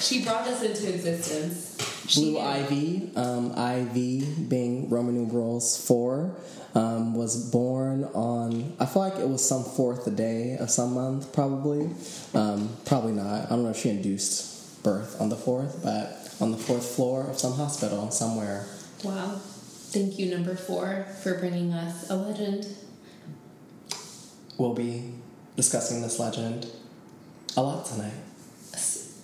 she made four. this. She brought this into existence. She Blue. Ivy, um, Ivy being Roman numerals four, um, was born on, I feel like it was some fourth day of some month, probably. Um, probably not. I don't know if she induced birth on the fourth, but on the fourth floor of some hospital somewhere. Wow. Thank you, number four, for bringing us a legend. We'll be discussing this legend a lot tonight.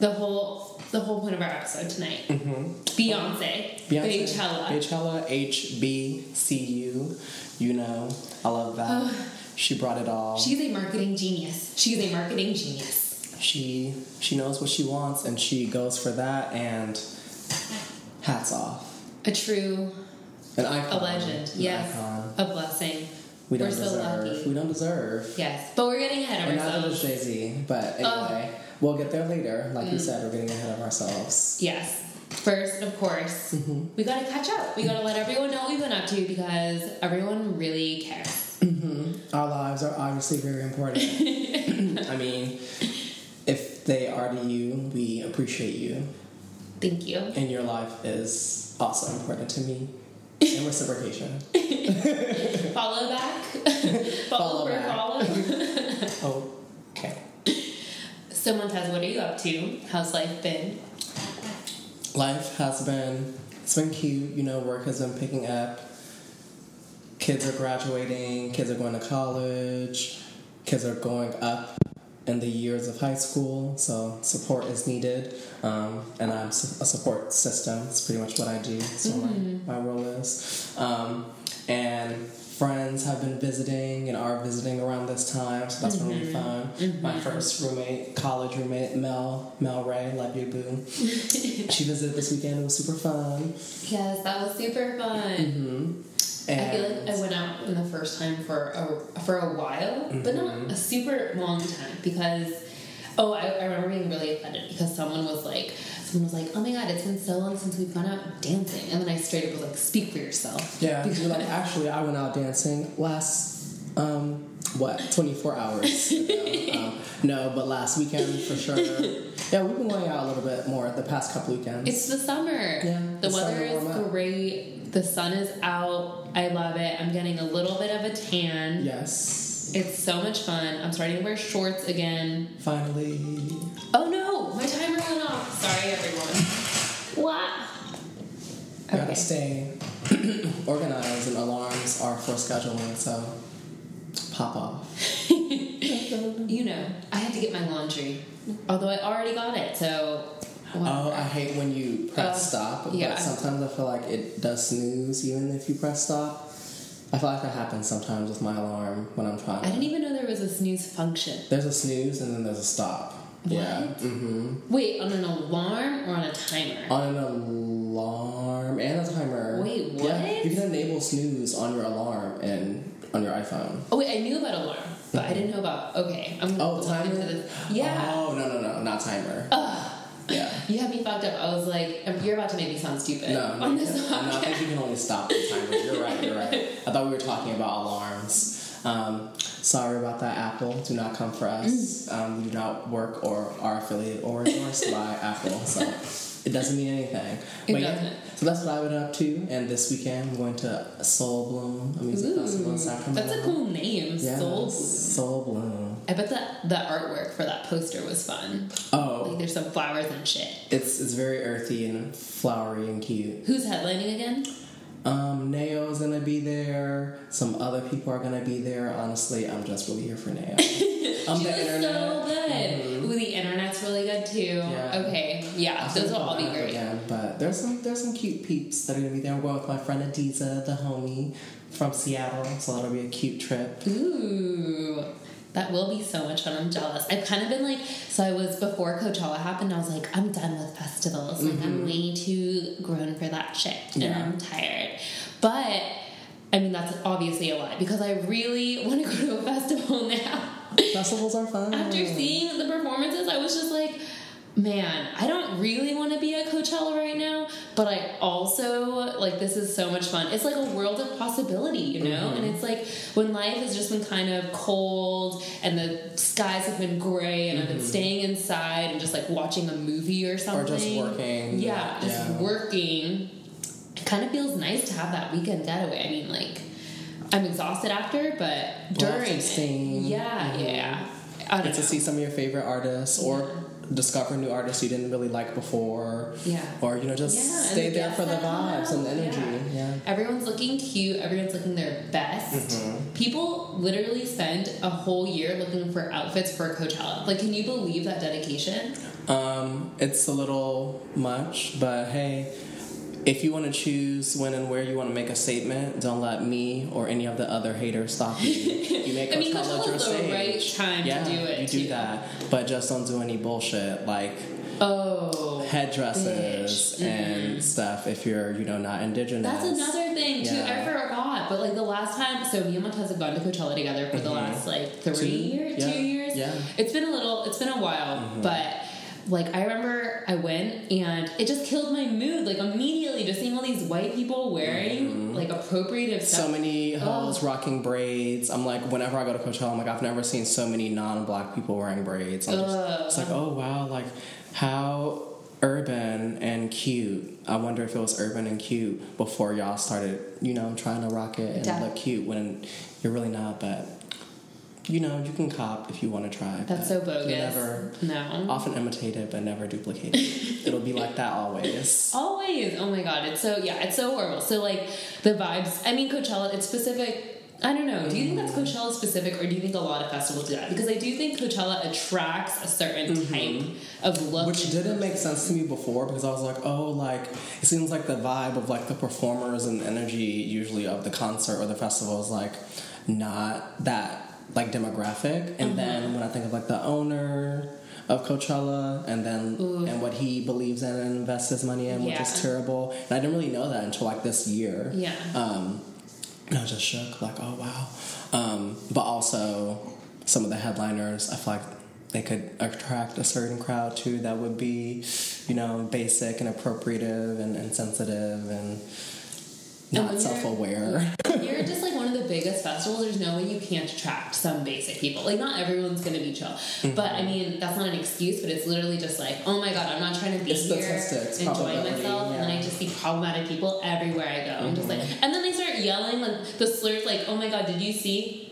The whole the whole point of our episode tonight. Beyonce. Beyonce. Beychella. Beychella, HBCU. You know, I love that. she brought it all. She's a marketing genius. She's a marketing genius. she she knows what she wants and she goes for that and hats off A true, an icon a legend. An Yes. icon. A blessing. we don't We're so deserve lucky. we don't deserve Yes. But we're getting ahead and of neither does ourselves. jay-z but anyway we'll get there later like you Mm. said we're getting ahead of ourselves Yes. First, of course, Mm-hmm. we gotta catch up. We gotta let everyone know what we've been up to because everyone really cares. our lives are obviously very important i mean if they are to you we appreciate you Thank you. and your life is also important to me in reciprocation Follow back. Follow follow, back. follow. okay so Montez, what are you up to? How's life been? life has been it's been cute you know work has been picking up kids are graduating kids are going to college kids are going up in the years of high school so support is needed um, and i'm a support system it's pretty much what i do so my, my role is um, and friends have been visiting and are visiting around this time so that's been really fun my first roommate college roommate mel mel ray love you boo she visited this weekend. It was super fun. Yes, that was super fun. hmm And I feel like I went out in the first time for a, for a while, but not Mm-hmm. a super long time because oh, I, I remember being really offended because someone was like, someone was like, oh my god, it's been so long since we've gone out dancing, and then I straight up was like, speak for yourself. yeah, Because- you're like actually, I went out dancing last um what 24 hours ago. um, no, but last weekend for sure. Yeah, we've been going out a little bit more the past couple weekends. It's the summer. Yeah, the the weather is great. The sun is out. I love it. I'm getting a little bit of a tan. yes, It's so much fun. I'm starting to wear shorts again. finally. Oh no, my timer went off. Sorry, everyone. What? You gotta stay organized, and alarms are for scheduling. So pop off. You know, I had to get my laundry. Although I already got it, so. Oh, I hate when you press Uh, stop, but yeah. sometimes I feel like it does snooze even if you press stop. I feel like that happens sometimes with my alarm when I'm trying. I didn't even know there was a snooze function. There's a snooze and then there's a stop. Yeah. Mm-hmm. Wait, on an alarm or on a timer? On an alarm and a timer. Wait, what? Yeah, you can enable snooze on your alarm and on your iPhone. Oh wait, I knew about alarm, but I didn't know about. Okay, I'm gonna Oh, timer. Yeah. Oh no no no, not timer. Ugh. Yeah. You had me fucked up. I was like, um, you're about to make me sound stupid No, on this can't. no, I think you can only stop the timer. You're right, you're right. I thought we were talking about alarms. Um, sorry about that, Apple. Do not come for us. Mm. Um, we do not work or are affiliated or endorsed by Apple, so it doesn't mean anything. It But doesn't. so that's what I've been up to. And this weekend, I'm going to Soul Bloom, a music festival in Ooh, Sacramento. that's a cool name, Yes, Soul Bloom. Soul Bloom. I bet that the artwork for that poster was fun. Oh, Like there's some flowers and shit. it's it's very earthy and flowery and cute. Who's headlining again? Um, Nao's gonna be there. Some other people are gonna be there. Honestly, I'm just really here for Nao. I'm she the was internet. so good. Mhm. Ooh, the internet's really good too. Yeah. Okay, yeah, I'll those will all be great. Again, but there's some there's some cute peeps that are gonna be there. I'm going with my friend Adiza, the homie from Seattle, so that'll be a cute trip. Ooh, that will be so much fun. I'm jealous. I've kind of been like, so I was before Coachella happened. I was like, I'm done with festivals. Like I'm way too grown for that shit, and Mm-hmm. Yeah. I'm tired. But I mean, that's obviously a lie because I really want to go to a festival now. Festivals are fun. After seeing the performances, I was just like, man, I don't really want to be at Coachella right now, but I also like this is so much fun. It's like a world of possibility, you know? Mm-hmm. And it's like when life has just been kind of cold and the skies have been gray and I've been staying inside and just like watching a movie or something. Mm-hmm. Or just working. Yeah, just Yeah. working. It kind of feels nice to have that weekend getaway. I mean, like, I'm exhausted after, but during it, yeah, Mhm. yeah. I Get to see some of your favorite artists or discover new artists you didn't really like before. Yeah. Or, you know, just Yeah, stay the there for the vibes and the out, energy. Yeah. Everyone's looking cute. Everyone's looking their best. Mm-hmm. People literally spend a whole year looking for outfits for Coachella. Like, can you believe that dedication? Um, it's a little much, but hey, if you want to choose when and where you want to make a statement, don't let me or any of the other haters stop you. You make I mean, Coachella your the stage. right time to do it, You do too. that, but just don't do any bullshit like Oh. headdresses bitch. and stuff if you're, you know, not indigenous. That's another thing too. Yeah. I forgot, but like the last time, so me and Montez have gone to Coachella together for the last like three Mm-hmm. Two? years, Yeah. two years. Yeah. Mm-hmm. It's been a little. It's been a while, but like I remember I went and it just killed my mood. Like immediately, just seeing all these white people wearing like appropriative stuff. Mm-hmm. So many hoes Oh. rocking braids. I'm like, whenever I go to Coachella, I'm like, I've never seen so many non-black people wearing braids. I'm just, it's like, oh wow, like how urban and cute. I wonder if it was urban and cute before y'all started, you know, trying to rock it and look cute when you're really not. But you know, you can cop if you want to try. That's so bogus. Never no. often imitated, but never duplicated. It'll be like that always. Always. Oh my god. It's so yeah. It's so horrible. So like the vibes. I mean, Coachella. It's specific. I don't know. Do you think that's mm-hmm. Coachella specific, or do you think a lot of festivals do that? Because I do think Coachella attracts a certain mm-hmm. type of look. Which didn't make sense to me before because I was like, oh, like it seems like the vibe of like the performers and energy usually of the concert or the festival is like not that like demographic. And then when I think of like the owner of Coachella and then Ooh. and what he believes in and invests his money in, which is terrible. And I didn't really know that until like this year. Yeah. Um, and I was just shook, like, oh wow. Um, but also, some of the headliners, I feel like they could attract a certain crowd too that would be, you know, basic and appropriative and, and sensitive And not self aware. You're just like one of the biggest festivals. There's no way you can't attract some basic people. Like not everyone's gonna be chill, Mm-hmm. but I mean that's not an excuse. But it's literally just like, oh my god, I'm not trying to be It's here enjoying myself, and then yeah. Mm-hmm. I just see problematic people everywhere I go. I'm just like, and then they start yelling like the slurs, like, oh my god, did you see?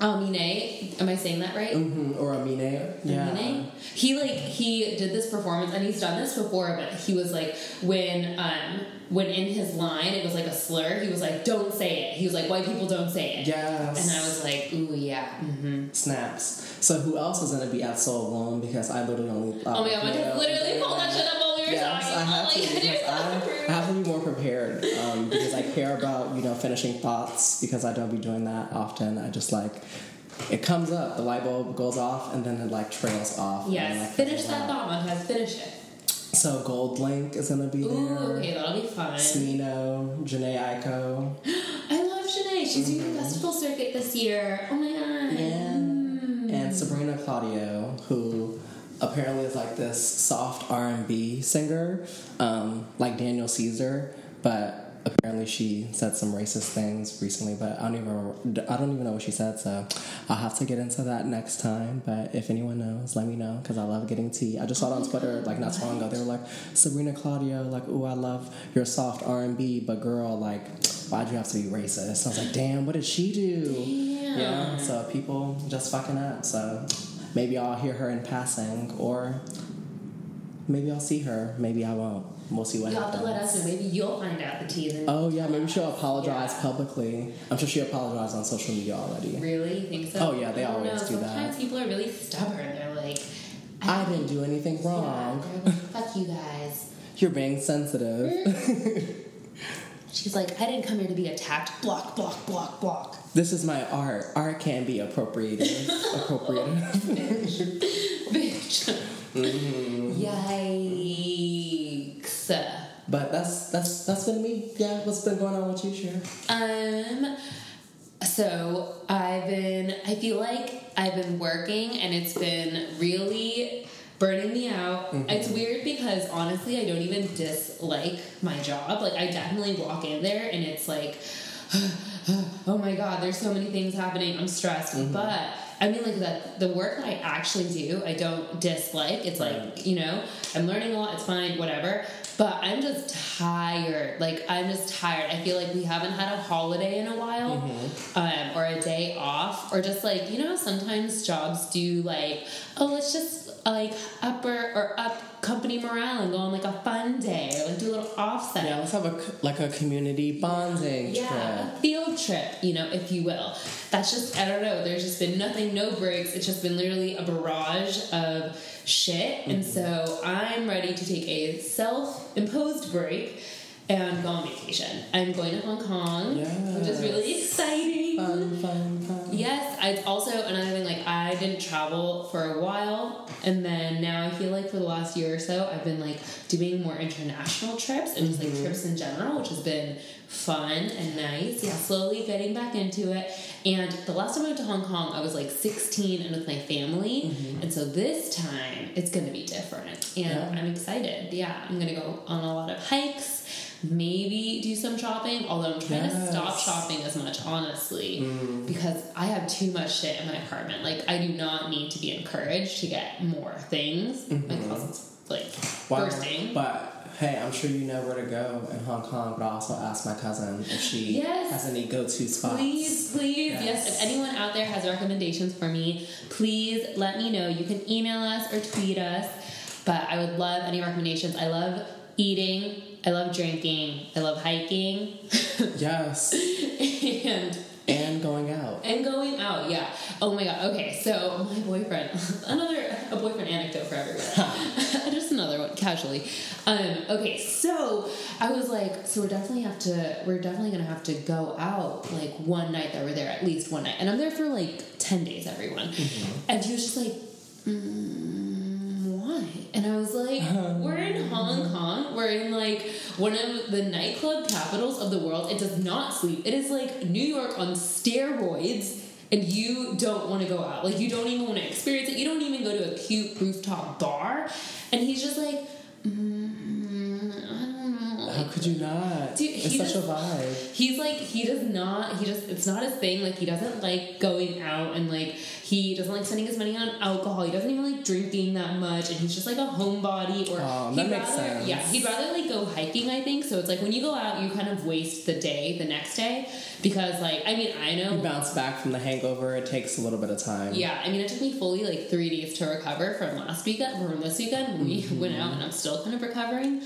Amine, am I saying that right? hmm Or Amine. Yeah. Amine? He like he did this performance and he's done this before, but he was like when um when in his line it was like a slur, he was like, Don't say it. He was like, White people don't say it. Yes. And I was like, Ooh yeah. hmm Snaps. So who else is gonna be at Soul Alone? Because I literally only. Uh, Oh my god, I know- just literally pulled that shit up Yes. I have to because I. I have to be more prepared um, because I care about you know finishing thoughts because I don't be doing that often. I just like it comes up, the light bulb goes off, and then it like trails off. and, Yes, like, finish that thought, Montez. Finish it. So GoldLink is gonna be there. Ooh, okay, that'll be fun. Smino, Jhené Aiko. I love Jhené. She's doing the festival circuit this year. Oh my god. Yeah. Mm. And Sabrina Claudio, who apparently is like this soft R and B singer, um, like Daniel Caesar, but apparently she said some racist things recently. But I don't even I don't even know what she said, so I'll have to get into that next time. But if anyone knows, let me know because I love getting tea. I just saw it on Twitter like not so long ago. They were like Sabrina Claudio, like, oh I love your soft R and B, but girl, like." Why'd you have to be racist? I was like, damn, what did she do? Damn. Yeah, so people just fucking up. So maybe I'll hear her in passing, or maybe I'll see her. Maybe I won't. We'll see what You'll have happens. to let us know. Maybe you'll find out the tea. Then Oh yeah, maybe she'll apologize Yeah. publicly. I'm sure she apologized on social media already. Really? You think so? Oh, yeah, they I always know. do that. Sometimes people are really stubborn. They're like, I didn't do anything wrong. Yeah, like, fuck you guys. You're being sensitive. Mm-hmm. She's like, I didn't come here to be attacked. Block, block, block, block. This is my art. Art can be appropriative. appropriative. Bitch. Mm-hmm. Yikes. But that's that's that's been me. Yeah, what's been going on with you, Cher? Um, so I've been, I feel like I've been working and it's been really burning me out. Mm-hmm. It's weird because honestly, I don't even dislike my job. Like, I definitely walk in there and it's like, oh my god, there's so many things happening. I'm stressed. Mm-hmm. But I mean, like that the work that I actually do, I don't dislike. It's like you know, I'm learning a lot. It's fine, whatever. But I'm just tired. Like I'm just tired. I feel like we haven't had a holiday in a while, Mm-hmm. um, or a day off, or just like you know, sometimes jobs do like, oh, let's just like upper or up company morale and go on like a fun day or like do a little offset. Yeah, let's have a like a community bonding Yeah, trip. a field trip, you know, if you will. That's just, I don't know, there's just been nothing, no breaks. It's just been literally a barrage of shit. And Mm-hmm. so I'm ready to take a self imposed break and go on vacation. I'm going to Hong Kong, which is really exciting. Fun, fun, fun. Yes, I also another thing like I didn't travel for a while, and then now I feel like for the last year or so I've been like doing more international trips and just like trips in general, which has been fun and nice. Yeah, slowly getting back into it. And the last time I went to Hong Kong, I was like 16 and with my family, and so this time it's gonna be different, and Yeah. I'm excited. Yeah, I'm gonna go on a lot of hikes. Maybe do some shopping, although I'm trying to stop shopping as much, honestly Mm. because I have too much shit in my apartment. Like I do not need to be encouraged to get more things. My closet's like Wow. bursting. But hey, I'm sure you know where to go in Hong Kong. But I'll also ask my cousin if she Yes. has any go-to spots. Please, please, yes. Yes. If anyone out there has recommendations for me, please let me know. You can email us or tweet us. But I would love any recommendations. I love eating. I love drinking. I love hiking, Yes, and and going out. And going out, yeah. Oh my god. Okay, so my boyfriend, another a boyfriend anecdote for everyone. Just another one, casually. Um, okay, so I was like, so we're definitely have to, we're definitely gonna have to go out like one night that we're there, at least one night, and I'm there for like ten days, everyone. And he was just like, mm? And I was like, we're in Hong Kong. We're in like one of the nightclub capitals of the world. It does not sleep. It is like New York on steroids. And you don't want to go out. Like, you don't even want to experience it. You don't even go to a cute rooftop bar. And he's just like, mm, I don't know. How could you not? Dude, it's such just- a vibe. He's like he does not he just it's not his thing like he doesn't like going out and like he doesn't like spending his money on alcohol he doesn't even like drinking that much and he's just like a homebody or Oh, he'd that makes rather, sense. yeah he'd rather like go hiking I think so it's like when you go out you kind of waste the day the next day because like I mean I know You bounce back from the hangover. It takes a little bit of time. yeah, I mean, it took me fully like three days to recover from last weekend, from this weekend when we Mm-hmm. went out, and I'm still kind of recovering.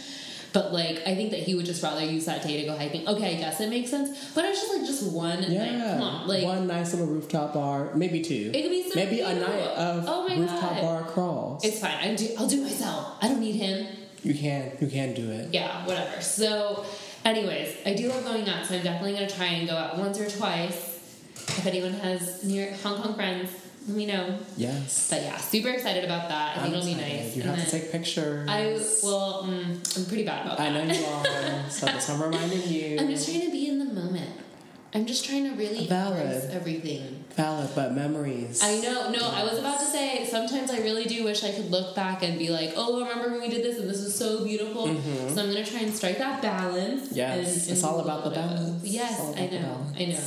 But like, I think that he would just rather use that day to go hiking. Okay, I guess it makes sense. But it's just like just one Yeah. night. Come on, like one nice little rooftop bar, maybe two. it could be so maybe a night of oh rooftop god, bar crawls. it's fine. I do. I'll do myself. I don't need him. you can, you can do it. Yeah, whatever. So, anyways, I do love going out, so I'm definitely gonna try and go out once or twice. If anyone has near Hong Kong friends, let me know. Yes. But yeah, super excited about that. I think it'll be nice. You And have to take pictures. I well, mm, I'm pretty bad about I know you are. so that's I'm reminding you. I'm just trying to be in the moment. I'm just trying to really Valid. everything. Valid, but memories. I know. No, I was about to say. Sometimes I really do wish I could look back and be like, "Oh, I remember when we did this? And this is so beautiful." So I'm gonna try and strike that balance. Mm-hmm. Yes, and- it's all about the balance. Yes, all I about know. I know.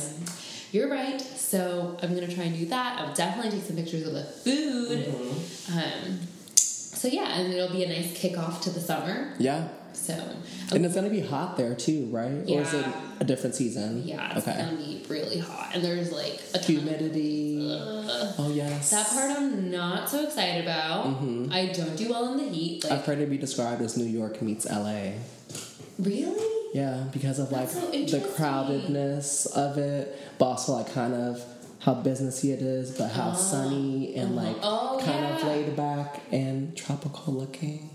You're right. So I'm gonna try and do that. I'll definitely take some pictures of the food. Mm-hmm. Um, so yeah, and it'll be a nice kickoff to the summer. Yeah. So And it's gonna be hot there too, right? Or is it Yeah. a different season? Yeah, it's Okay. gonna be really hot, and there's like a. Humidity. Ugh. oh yes. that part I'm not so excited about. Mm-hmm. I don't do well in the heat. Like I've heard it be described as New York meets LA. really, Yeah, because of like so the crowdedness of it, but also like kind of how businessy it is, but how sunny and uh-huh. like Oh, kind of laid back and tropical looking.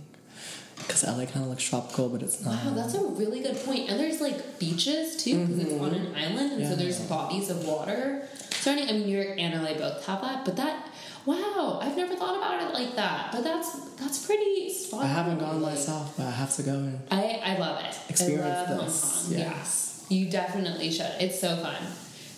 Because LA kind of looks tropical, but it's not. wow, that's a really good point. And there's like beaches too, because it's on an island, and so there's bodies of water. So I mean, New York and LA both have that, but that. Wow, I've never thought about it like that, but that's that's pretty spot I haven't gone Like, myself, but I have to go in. I, I love it. Experience I love this, Hong Kong. yes. Yeah. You definitely should. It's so fun.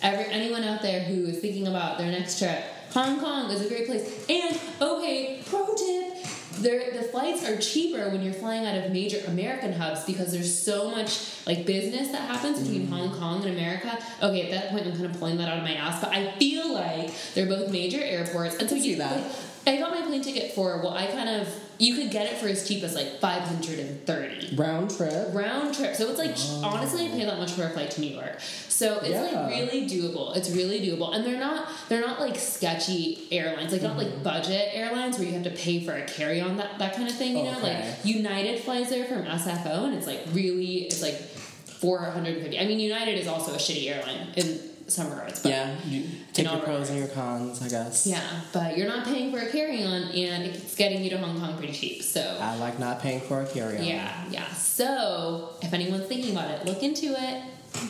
Every anyone out there who is thinking about their next trip, Hong Kong is a great place. And okay, pro tip: the flights are cheaper when you're flying out of major American hubs because there's so much like business that happens between Hong Kong and America. Okay, at that point I'm kind of pulling that out of my ass, but I feel like they're both major airports, and so you that. like, I got my plane ticket for well, I kind of you could get it for as cheap as like five hundred and thirty Round trip. round trip. So it's like honestly, I pay that much for a flight to New York. So it's Yeah. like really doable. It's really doable, and they're not they're not like sketchy airlines, like not Mm-hmm. like budget airlines where you have to pay for a carry on that that kind of thing. You know, like United flies there from SFO, and it's like really it's like four hundred and fifty. I mean, United is also a shitty airline in some regards, but Yeah, you take your pros and your cons, I guess. yeah, but you're not paying for a carry on, and it's getting you to Hong Kong pretty cheap. So. I like not paying for a carry-on. Yeah, yeah. So, if anyone's thinking about it, look into it.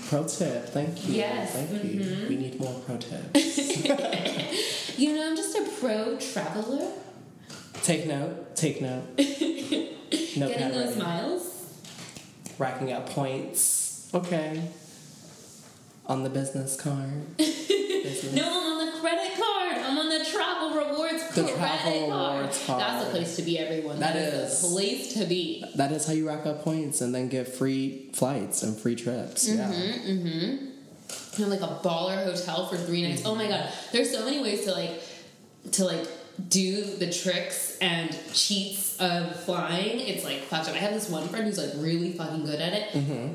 Pro tip, thank you. Yes, Thank mhm. you. We need more pro tips. You know, I'm just a pro traveler. take note. Take note. note Getting those ready. miles. Racking up points. Okay. On the business card. Business. No, I'm on the credit card. I'm on the travel rewards The credit travel card. rewards card. That's the place to be, everyone. That that is. is the place to be. That is how you rack up points and then get free flights and free trips. Yeah. Mm-hmm. You know, like a baller hotel for three nights. Oh my god, there's so many ways to like to like do the tricks and cheats of flying. It's like. I have this one friend who's like really fucking good at it. Mm-hmm.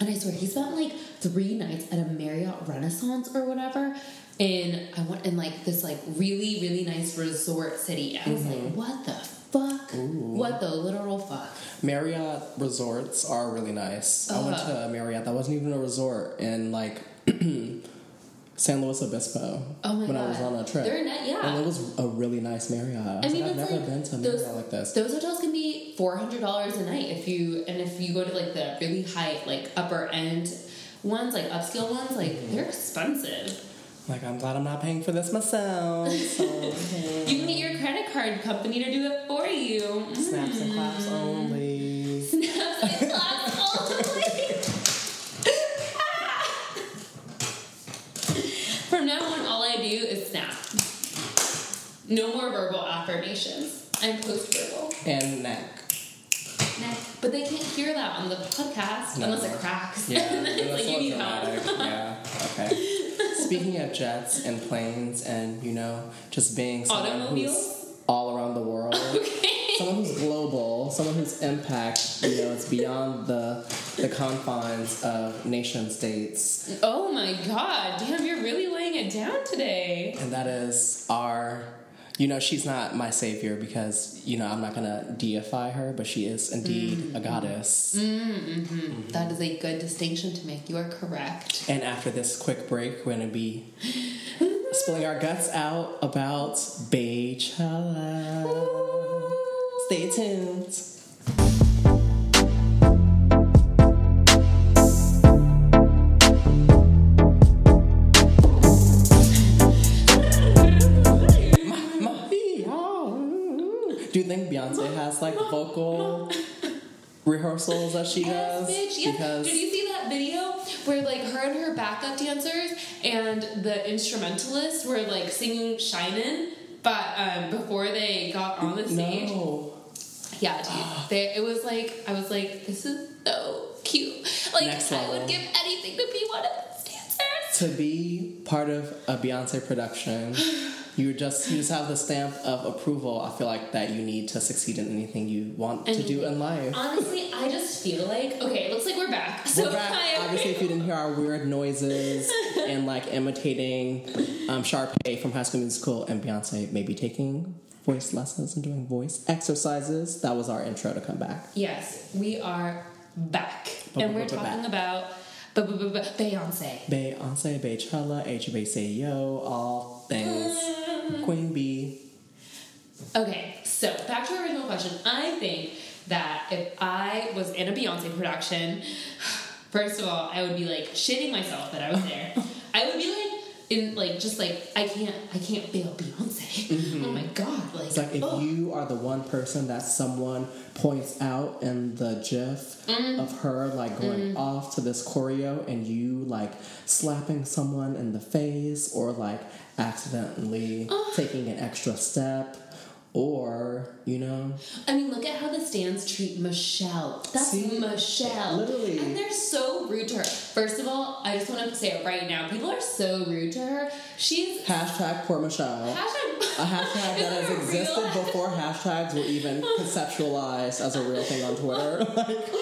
And I swear he spent like three nights at a Marriott Renaissance or whatever. In I went in like this like really really nice resort city. And I was Mm-hmm. like, what the fuck? What the literal fuck? Marriott resorts are really nice. I went Uh-huh. to a Marriott that wasn't even a resort in like San Luis Obispo Oh my when god, I was on a trip. They're not, yeah. And it was a really nice Marriott. I, I mean, like, I've never like been to a those, Marriott like this. Those hotels can be four hundred dollars a night if you and if you go to like the really high like upper end ones, like upscale ones, like Mm-hmm. they're expensive. Like, I'm glad I'm not paying for this myself. So, You can get your credit card company to do it for you. snaps and claps Mm. only. Snaps and claps only. From now on, all I do is snap. No more verbal affirmations. I'm post verbal. And neck. Nah, But they can't hear that on the podcast No. unless it cracks. Yeah, and then it's like you need help. Yeah, okay. Speaking of jets and planes and, you know, just being someone who's all around the world. Okay. someone who's global, someone whose impact, you know, is beyond the the confines of nation states, Oh my god, damn, you're really laying it down today. and that is our. You know, she's not my savior because you know I'm not gonna deify her, but she is indeed a mm-hmm. goddess. Mm-hmm. That is a good distinction to make. You are correct. And after this quick break, we're gonna be spilling our guts out about Beychella. Stay tuned. Do you think Beyonce has like vocal rehearsals that she Yes, does? bitch. Yeah. Because Did you see that video where like her and her backup dancers and the instrumentalists were like singing "Shinin'," but um, before they got on the stage, no. yeah, dude, they, it was like I was like, this is so cute. Like I would give anything to be one of. To be part of a Beyonce production, you just you just have the stamp of approval. I feel like that you need to succeed in anything you want to do in life. Honestly, I just feel like okay. It looks like we're back. We're back. I- Obviously, if you didn't hear our weird noises and like imitating um, Sharpay from High School Musical and Beyonce, maybe taking voice lessons and doing voice exercises, that was our intro to come back. Yes, we are back, Ba- and we're talking back. about Beyonce. Beyonce, Beychella, HBCU, all things mm. Queen Bee. Okay, so back to our original question. I think that if I was in a Beyonce production, first of all, I would be like shitting myself that I was there. I would be like in like just like I can't I can't fail Beyonce. Oh my god, like, It's like if ugh. you are the one person that someone points out in the GIF Mm. of her like going off to this choreo and you like slapping someone in the face or like accidentally taking an extra step or you know, I mean, look at how the stands treat Michelle. That's See? Michelle. Literally. And they're so rude to her. First of all, I just want to say it right now. People are so rude to her. She's hashtag poor Michelle. hashtag a hashtag that has a real existed before hashtags were even conceptualized as a real thing on Twitter. like,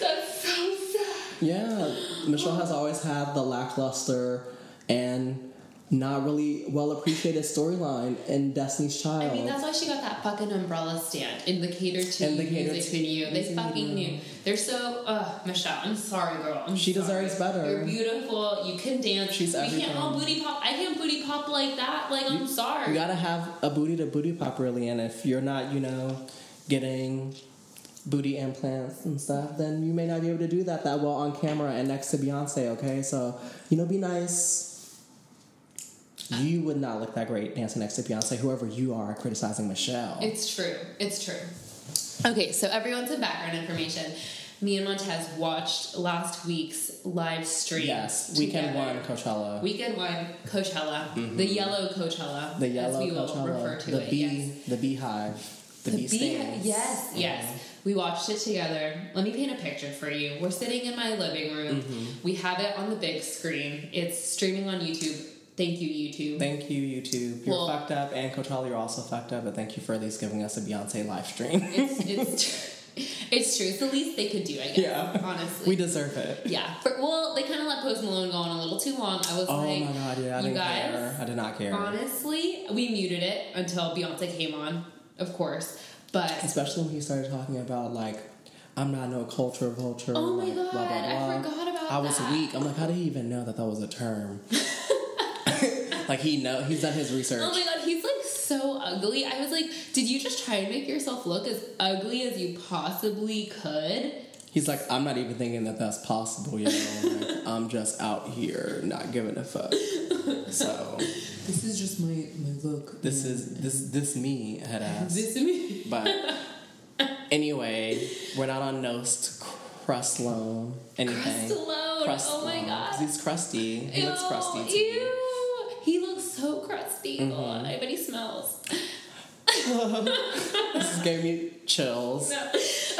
That's so sad. yeah, Michelle has always had the lackluster and not really well appreciated storyline in Destiny's Child. I mean, that's why she got that fucking umbrella stand in the Cater to In the Cater music to You video. They fucking knew. They're so, uh, Michelle, I'm sorry, girl. I'm She sorry. deserves better. You're beautiful. You can dance. She's We everything. can't all booty pop. I can't booty pop like that. Like, I'm sorry. You gotta have a booty to booty pop really, and if you're not, you know, getting booty implants and stuff, then you may not be able to do that that well on camera and next to Beyonce. Okay, so you know, be nice. You would not look that great dancing next to Beyonce, whoever you are criticizing Michelle. It's true. It's true. Okay, so everyone's some background information. Me and Montez watched last week's live stream. yes, weekend together. one Coachella, Weekend one, Coachella, the yellow Coachella, Mm-hmm. the yellow as we will Coachella, refer to the it. bee, yes. the beehive, the, bee bee- stands. Yes, yes. We watched it together. Let me paint a picture for you. We're sitting in my living room. Mm-hmm. We have it on the big screen. It's streaming on YouTube. Thank you, YouTube. Thank you, YouTube. You're Well- fucked up, and Coachella, you're also fucked up. But thank you for at least giving us a Beyonce live stream. it's it's it's true. It's the least they could do, I guess. Yeah. honestly. we deserve it. Yeah. For, well, they kind of let Post Malone go on a little too long. I was Oh like, oh my god, yeah, I you didn't guys, care. I did not care. honestly, we muted it until Beyonce came on, of course. But Especially when he started talking about like, I'm not no culture vulture. Oh my like, blah, blah, God, I forgot about I was that. weak. I'm like, how did he even know that that was a term? like he know he's done his research. oh my god, he's like so ugly. I was like, did you just try and make yourself look as ugly as you possibly could? He's like, I'm not even thinking that that's possible. You know, like, I'm just out here not giving a fuck. So This is just my my look. this is this this me head ass. This is me. But anyway, we're not on Nost Crust Loan anything. Crust alone. Crust oh my god. He's crusty. He looks crusty to me. He looks so crusty. Mm-hmm. Oh, I bet he smells. This gave me chills. No.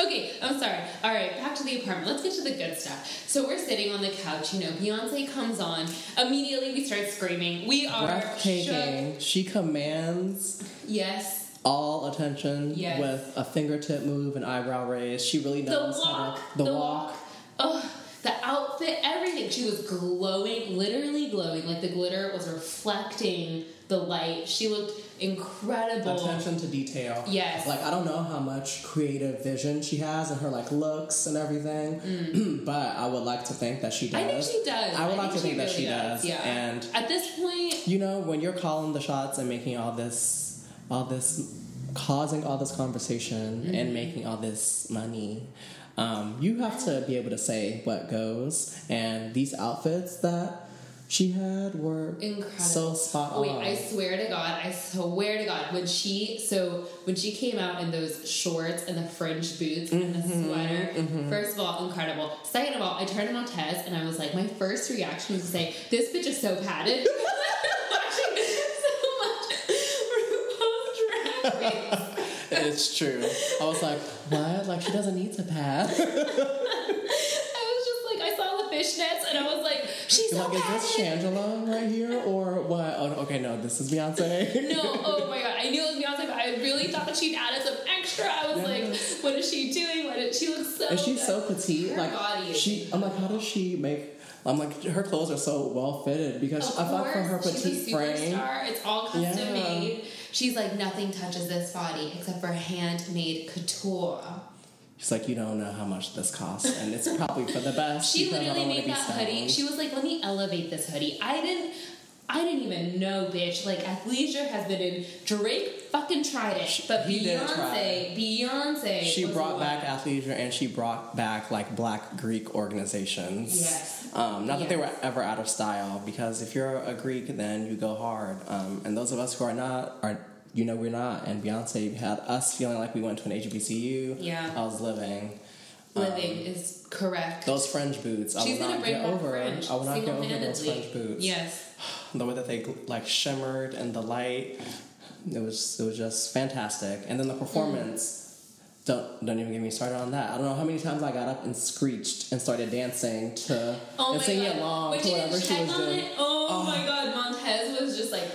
Okay, I'm sorry. All right, back to the apartment. Let's get to the good stuff. So we're sitting on the couch. You know, Beyonce comes on. Immediately, we start screaming. We are shook. Breathtaking. She commands Yes. all attention Yes. with a fingertip move and eyebrow raise. She really The knows how walk. to the, walk. Oh, the outfit, everything. She was glowing, literally glowing. Like the glitter was reflecting the light. She looked incredible. Attention to detail. Yes. Like I don't know how much creative vision she has and her like looks and everything, but I would like to think that she does. Mm. I think she does. I would like to think that she does. Yeah. And at this point, you know, when you're calling the shots and making all this, all this, causing all this conversation Mm-hmm. and making all this money, um, you have to be able to say what goes. And these outfits that she had were incredible. so spot on. Wait, I swear to God, I swear to God, when she so when she came out in those shorts and the fringe boots and the Mm-hmm, sweater, first of all, incredible. Second of all, I turned to Montez and I was like, my first reaction was to say, "This bitch is so padded." Watching so much RuPaul's Drag Race. It's true. I was like, what? Like she doesn't need to pad. I was just like, I saw the fishnets and I was like, she's so like, is this. Shangela right here or what? Oh, okay, no, this is Beyonce. No, oh my god, I knew it was Beyonce, but I really thought that she'd added some extra. I was like, what is she doing? What is she looks so And she's good. so petite. Her like body she, I'm like, how does she make? I'm like, her clothes are so well fitted because Of I thought for her petite frame. It's all custom Yeah. made. She's like, nothing touches this body except for handmade couture. She's like, you don't know how much this costs, and it's probably for the best. She literally made that hoodie. She was like, let me elevate this hoodie. I didn't. I didn't even know, bitch. Like athleisure has been in Drake fucking tried it, but he Beyonce, Beyonce. She brought back athleisure and she brought back like black Greek organizations. Yes. Um, not that they were ever out of style because if you're a Greek, then you go hard. Um, and those of us who are not are, you know, we're not. And Beyonce had us feeling like we went to an HBCU. Yeah. I was living. Living um, is correct. Those French boots, I She's will gonna not bring get over. French I will not get over those. French boots. Yes. The way that they like shimmered and the light. it was it was just fantastic. And then the performance. Don't don't even get me started on that. I don't know how many times I got up and screeched and started dancing to Oh and singing god! along to whatever she was doing. it, oh, Oh. my god, Montez was just like.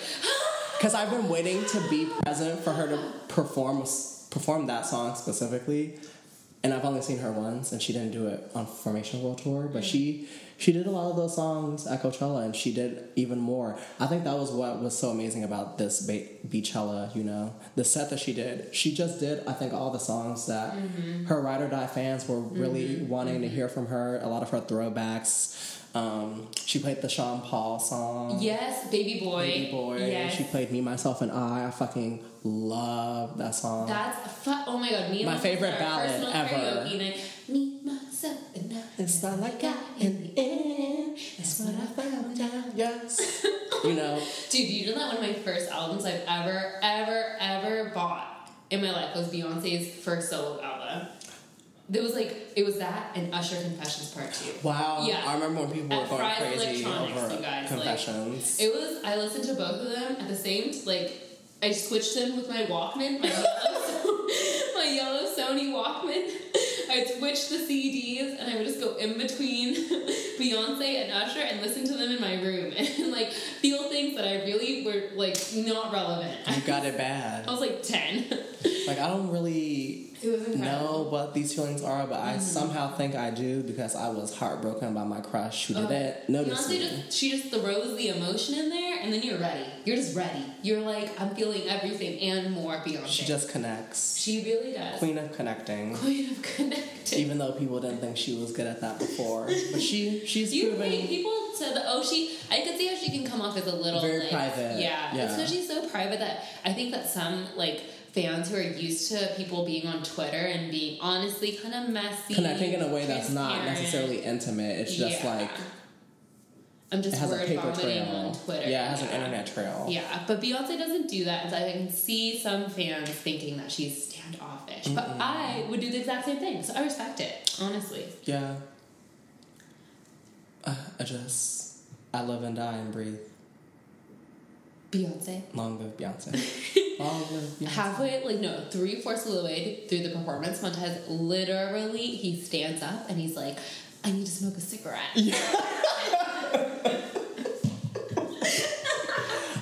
Because I've been waiting to be present for her to perform perform that song specifically, and I've only seen her once, and she didn't do it on Formation World Tour, but mm. she she did a lot of those songs at Coachella, and she did even more. I think that was what was so amazing about this Be- Beychella, you know, the set that she did. She just did, I think, all the songs that mm-hmm. her Ride or Die fans were really mm-hmm. wanting to mm-hmm. hear from her. A lot of her throwbacks. Um, she played the Sean Paul song. Yes, baby boy. Baby Boy. Yes. She played Me, Myself, and I. I fucking love that song. That's fu- oh my god, me and My my favorite ballad ever. karaoke. Me, myself, and I. it's not like I in the end. That's what I found out. Yes. you know, Dude, you know that one of my first albums I've ever, ever, ever bought in my life was Beyonce's first solo album. There was like it was that and Usher Confessions Part Two. wow. Yeah. I remember when people were At going Fry's crazy over guys, like, confessions. It was I listened to both of them at the same time, like I switched them with my Walkman, my yellow, my yellow Sony Walkman. I'd switch the CDs and I would just go in between Beyonce and Usher and listen to them in my room and like feel things that I really were like not relevant. you got it bad. I was like ten. Like I don't really It know what these feelings are, but Mm-hmm. I somehow think I do because I was heartbroken by my crush who Oh. didn't notice Beyonce me. just she just throws the emotion in there, and then you're ready. You're just ready. You're like, I'm feeling everything and more. Beyonce. She just connects. she really does. Queen of connecting. Queen of connected. Even though people didn't think she was good at that before, but she she's you proven. people said that? Oh, she. I could see how she can come off as a little Very like, private. Yeah, Yeah. because she's so private that I think that some like fans who are used to people being on Twitter and being honestly kind of messy, connecting in a way that's not necessarily intimate. It's just Yeah. like I'm just it has a word paper vomiting trail. on Twitter. Yeah, it has an internet trail. Yeah, but Beyonce doesn't do that, so I can see some fans thinking that she's standoffish. But I would do the exact same thing, so I respect it, honestly. Yeah. Uh, I just I live and die and breathe. Beyonce. Long live Beyonce. Long live Beyonce. Halfway, like no, three fourths of the way through the performance, Montez literally he stands up and he's like, "I need to smoke a cigarette."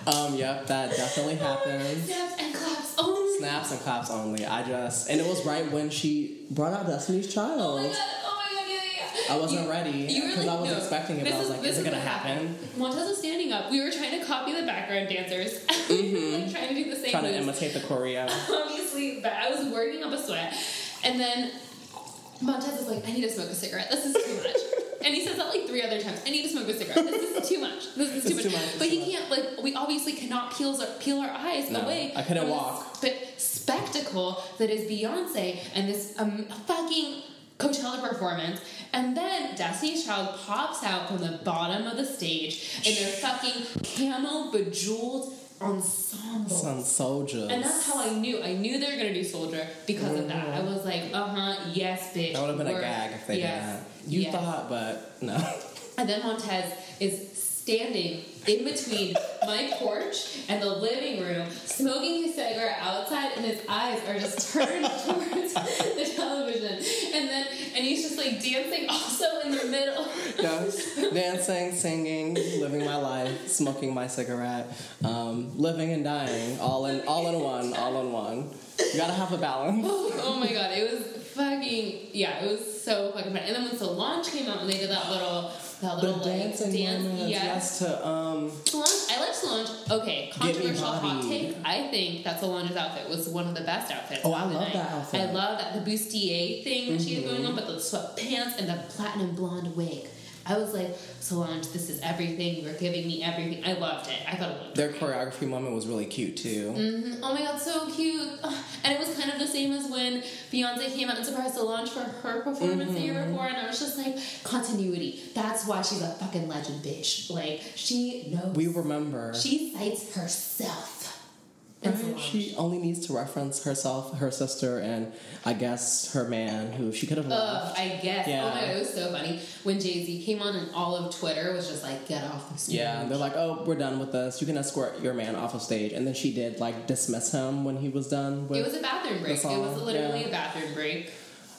Um, yep, that definitely happened. Snaps and claps only. Snaps and claps only. I just and it was right when she brought out Destiny's Child. Oh my god! Oh my god! Yeah, yeah. I wasn't You- ready because like, I was no, expecting it. But I was like, this is it gonna happen? Montez was standing up. We were trying to copy the background dancers. like trying to do the same thing. Trying to moves. imitate the choreo. obviously, but I was working up a sweat. And then Montez was like, I need to smoke a cigarette. This is too much. and he says that like three other times. I need to smoke a cigarette. This is too much. This is too, much. too much, But he can't, like, we obviously cannot peel our, peel our eyes No, away. I couldn't walk. This spe- spectacle that is Beyonce and this um, fucking Coachella performance. And then Destiny's Child pops out from the bottom of the stage in their fucking camel bejeweled ensemble. Some soldiers. And that's how I knew. I knew they were gonna do Soldier because of that. I was like, uh huh, yes, bitch. That would have been a gag if they yes, did that. You yes. thought, but no. And then Montez is standing in between my porch and the living room, smoking his cigarette outside, and his eyes are just turned towards the television. And then, and he's just like dancing also in the middle. yes. Dancing, singing, living my life, smoking my cigarette, um, living and dying, all in all in one, all in one. You gotta have a balance. oh my god, it was fucking yeah, it was so fucking fun. And then when Solange came out and they did that little that The little like dancing dance, moments, yes. yes, to um, Solange, I like Solange. Okay, controversial hot take. I think that Solange's outfit was one of the best outfits. Oh, I love night. that outfit. I love that the bustier thing that she had Mm-hmm. going on, but the sweatpants and the platinum blonde wig. I was like, Solange, this is everything. You're giving me everything. I loved it. I thought it looked their great. choreography moment was really cute too. Mhm. Oh my god, so cute. And it was kind of the same as when Beyonce came out and surprised Solange for her performance the year Mm-hmm. before, and I was just like, continuity. That's why she's a fucking legend, bitch. Like, she knows. We remember. She cites herself. And Right? She only needs to reference herself, her sister, and I guess her man, who she could have Ugh, left. I guess. Yeah. Oh my god, it was so funny when Jay Z came on and all of Twitter was just like, "Get off the stage." Yeah, they're like, "Oh, we're done with this. You can escort your man off of stage." And then she did like dismiss him when he was done with. It was a bathroom break. It was literally yeah. a bathroom break.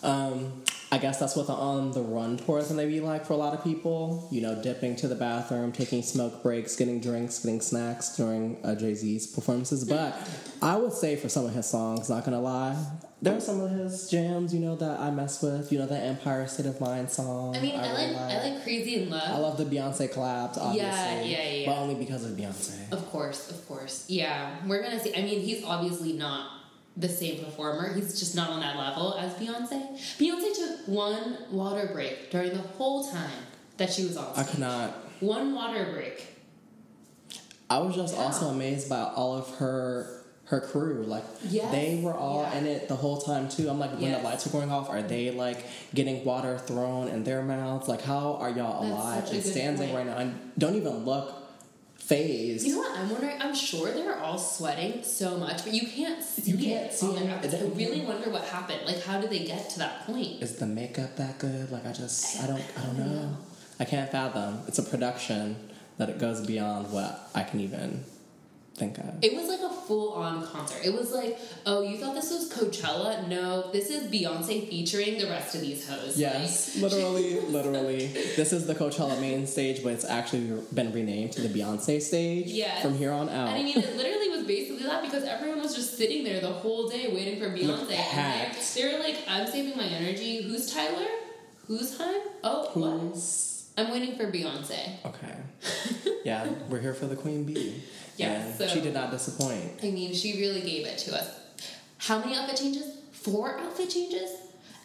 Um, I guess that's what the on the run tours gonna be like for a lot of people. You know, dipping to the bathroom, taking smoke breaks, getting drinks, getting snacks during uh, Jay Z's performances. But I would say for some of his songs, not gonna lie, there are some of his jams, you know, that I mess with. You know, the Empire State of Mind song. I mean, I, really like I like Crazy in Love. I love the Beyonce collabs, obviously. Yeah, yeah, yeah. But only because of Beyonce. Of course, of course. Yeah, we're gonna see. I mean, he's obviously not the same performer. He's just not on that level as Beyonce. Beyonce took one water break during the whole time that she was on stage. I cannot. One water break. I was just Yeah. also amazed by all of her her crew. Like Yes, they were all yeah. in it the whole time too. I'm like, when Yes. the lights are going off, are they like getting water thrown in their mouths? Like, how are y'all That's alive and standing point. right now and don't even look phased? You know what I'm wondering? I'm sure they're all sweating so much, but you can't see You can't it see on their it. I really wonder what happened. Like, how did they get to that point? Is the makeup that good? Like, I just, I don't, I don't I don't know. know. I can't fathom. It's a production that it goes beyond what I can even think of. It was like a full on concert. It was like, oh, you thought this was Coachella? No, this is Beyonce featuring the rest of these hoes. Yes, Like, literally, literally. This is the Coachella main stage, but it's actually been renamed to the Beyonce stage Yes. from here on out. And I mean, it literally was basically that because everyone was just sitting there the whole day waiting for Beyonce. And they, they were like, I'm saving my energy. Who's Tyler? Who's time? Oh, what? I'm waiting for Beyonce. okay? Yeah, we're here for the Queen Bee. Yeah, and so- she did not disappoint. I mean, she really gave it to us. How many outfit changes? Four outfit changes?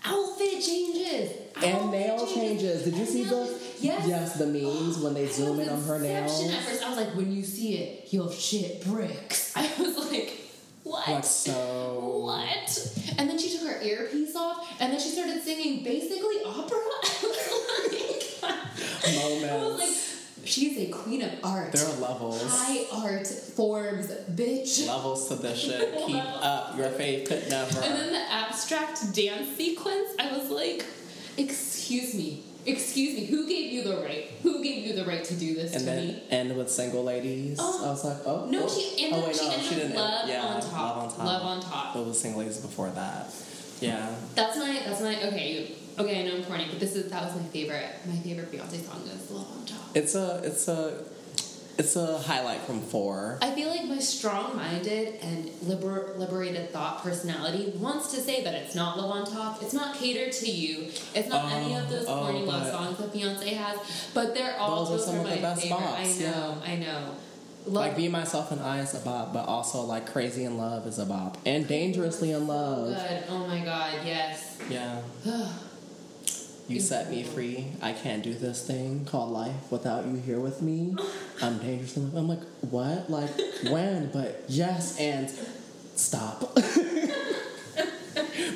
Outfit changes! And Outfit nail changes. Did you And see the changes. Yes. yes the memes when they I zoom in on her nails? At first, I was like, when you see it, your shit bricks. I was like, what? Like so. What? And then she took her earpiece off, and then she started singing basically opera. I was like, I was she's a queen of art. There are levels. High art forms, bitch. Levels to this shit. Keep up. Your faith could never. And then the abstract dance sequence, I was like, excuse me, excuse me, who gave you the right? Who gave you the right to do this and to then me? end with single ladies. Oh. I was like, oh No, oh. she ended, oh, wait, she no, ended she with didn't. love, yeah, on top. love on top. Love on top. But it was single ladies before that. Yeah. That's my that's my okay. Okay, I know I'm corny, but this is that was my favorite. My favorite Beyonce song is "Love on Top." It's a it's a it's a highlight from four. I feel like my strong-minded and liber- liberated thought personality wants to say that it's not "Love on Top." It's not catered to you. It's not any of um, those Oh, corny oh, love songs that Beyonce has. But they're all Those are some of the best favorite. bops, I know, yeah. I know. Love, Like Me Myself and I is a bop, but also like Crazy in Love is a bop. And Dangerously in Love. good. Oh my god, yes. Yeah. You set me free. I can't do this thing called life without you here with me. I'm dangerous. I'm like, what? Like, when? But yes, and stop.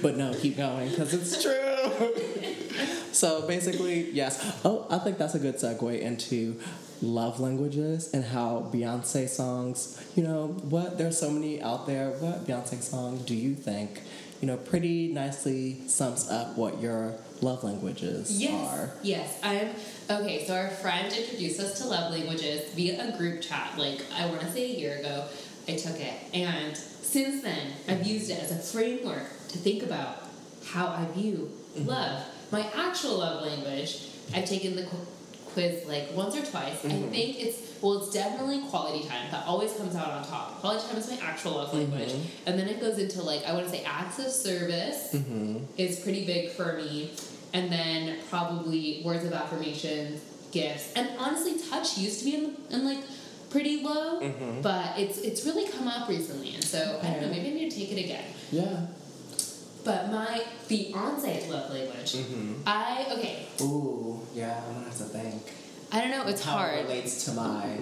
but no, keep going because it's true. so basically, yes. Oh, I think that's a good segue into love languages and how Beyonce songs, you know, what, there's so many out there. What Beyonce song do you think, you know, pretty nicely sums up what your love languages Yes. are? Yes. I'm okay. So our friend introduced us to love languages via a group chat. Like I want to say a year ago, I took it, and since then I've used it as a framework to think about how I view mm-hmm. love. My actual love language. I've taken the qu- quiz like once or twice. I mm-hmm. think it's well, it's definitely quality time. That always comes out on top. Quality time is my actual love language, mm-hmm. and then it goes into like I want to say acts of service is pretty big for me. And then probably words of affirmations, gifts, and honestly, touch used to be in, in like pretty low, mm-hmm. but it's it's really come up recently, and so I don't know. Maybe I need to take it again. Yeah. But my fiance love language, mm-hmm. I okay. Ooh, yeah, I'm gonna have to think. I don't know. It's how hard. it relates to my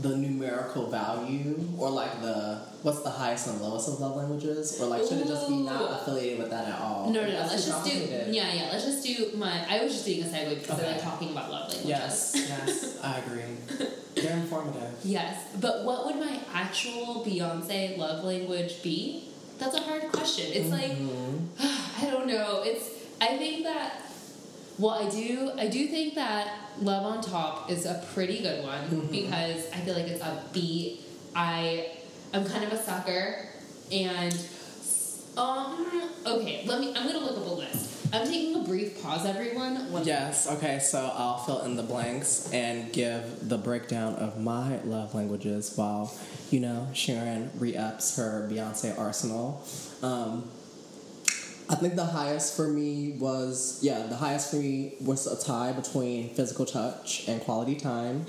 the numerical value or like the what's the highest and lowest of love languages or like should it just be not affiliated with that at all No, no, no. Let's just do. Yeah, yeah. Let's just do my. I was just doing a segue because I Okay. like talking about love languages. yes yes i agree They're informative. Yes, but what would my actual Beyonce love language be? That's a hard question. It's like mm-hmm. I don't know. It's I think that well, I do I do think that Love on Top is a pretty good one because I feel like it's upbeat. I I'm kind of a sucker and um okay, let me I'm gonna look up a list. I'm taking a brief pause, everyone. One Yes, okay, so I'll fill in the blanks and give the breakdown of my love languages while, you know, Sharon re ups her Beyonce arsenal. Um, I think the highest for me was, yeah, the highest for me was a tie between physical touch and quality time.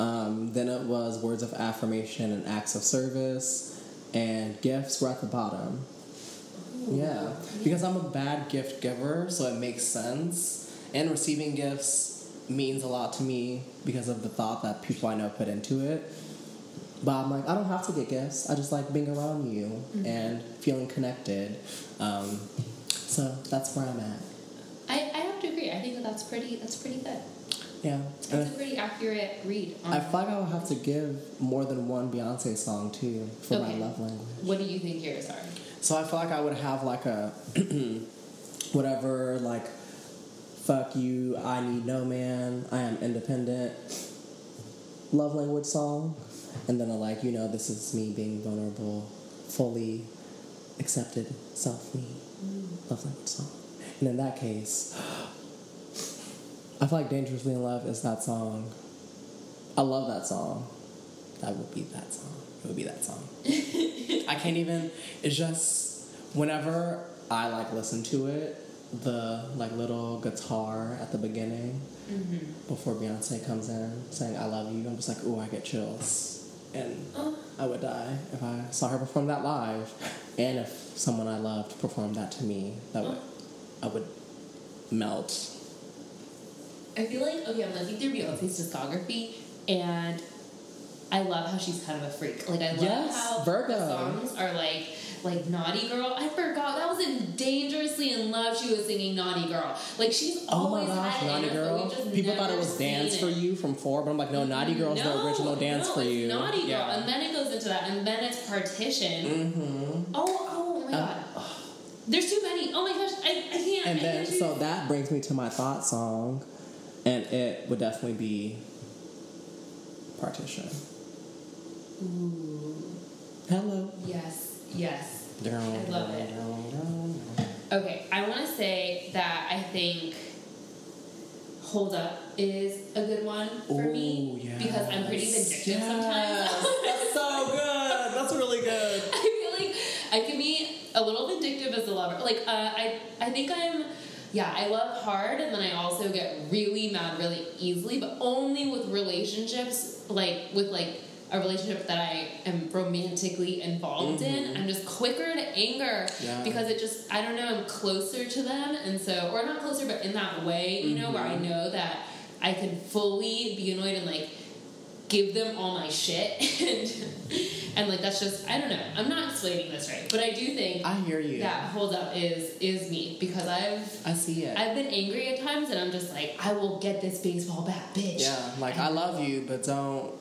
Um, then it was words of affirmation and acts of service, and gifts were at the bottom. Yeah, because I'm a bad gift giver, so it makes sense. And receiving gifts means a lot to me because of the thought that people I know put into it. But I'm like, I don't have to get gifts. I just like being around you and feeling connected. Um, so that's where I'm at. I, I have to agree. I think that that's pretty that's pretty good. Yeah. That's a pretty accurate read. On I feel like I would have to give more than one Beyonce song too for my love language. what do you think yours are? So I feel like I would have like a whatever like fuck you, I need no man, I am independent love language song. And then a like, you know, this is me being vulnerable, fully accepted self me mm. love language song. And in that case, I feel like Dangerously in Love is that song. I love that song. That would be that song. It would be that song. I can't even. It's just whenever I like listen to it, the like little guitar at the beginning mm-hmm. before Beyonce comes in saying "I love you," I'm just like, ooh, I get chills, and Oh. I would die if I saw her perform that live, and if someone I loved performed that to me, that would I would melt. I feel like okay, I'm looking through Beyonce's discography, and I love how she's kind of a freak. Like I love Yes, how Virgo. songs are like like Naughty Girl. I forgot that was in Dangerously in Love. She was singing Naughty Girl. Like she's Oh my always gosh, it Naughty Girl! People thought it was Dance seen for. You from Four, but I'm like, no, Naughty Girl's the original Dance no, for You. Naughty Girl, Yeah. and then it goes into that, and then it's Partition. Mm-hmm. Oh, oh my Uh, god. There's too many. Oh my gosh, I, I can't. And I then, can't so that brings me to my thought song, and it would definitely be Partition. Ooh, Hello. yes, yes. I love it. Okay, I want to say that I think Hold Up is a good one for me Ooh, because I'm pretty yes. vindictive Yes. sometimes. That's so good. That's really good. I feel like I can be a little vindictive as a lover. Like uh, I, I think I'm. Yeah, I love hard, and then I also get really mad really easily, but only with relationships, like with like a relationship that I am romantically involved in. Mm-hmm. I'm just quicker to anger Yeah. because it just I don't know I'm closer to them, and so or not closer, but in that way, you know, where I mm-hmm. know that I can fully be annoyed and like give them all my shit and and like that's just I don't know. I'm not explaining this right, but I do think I hear you. that hold up is is me because I've I see it. I've been angry at times and I'm just like I will get this baseball bat, bitch. yeah, like I love you, but don't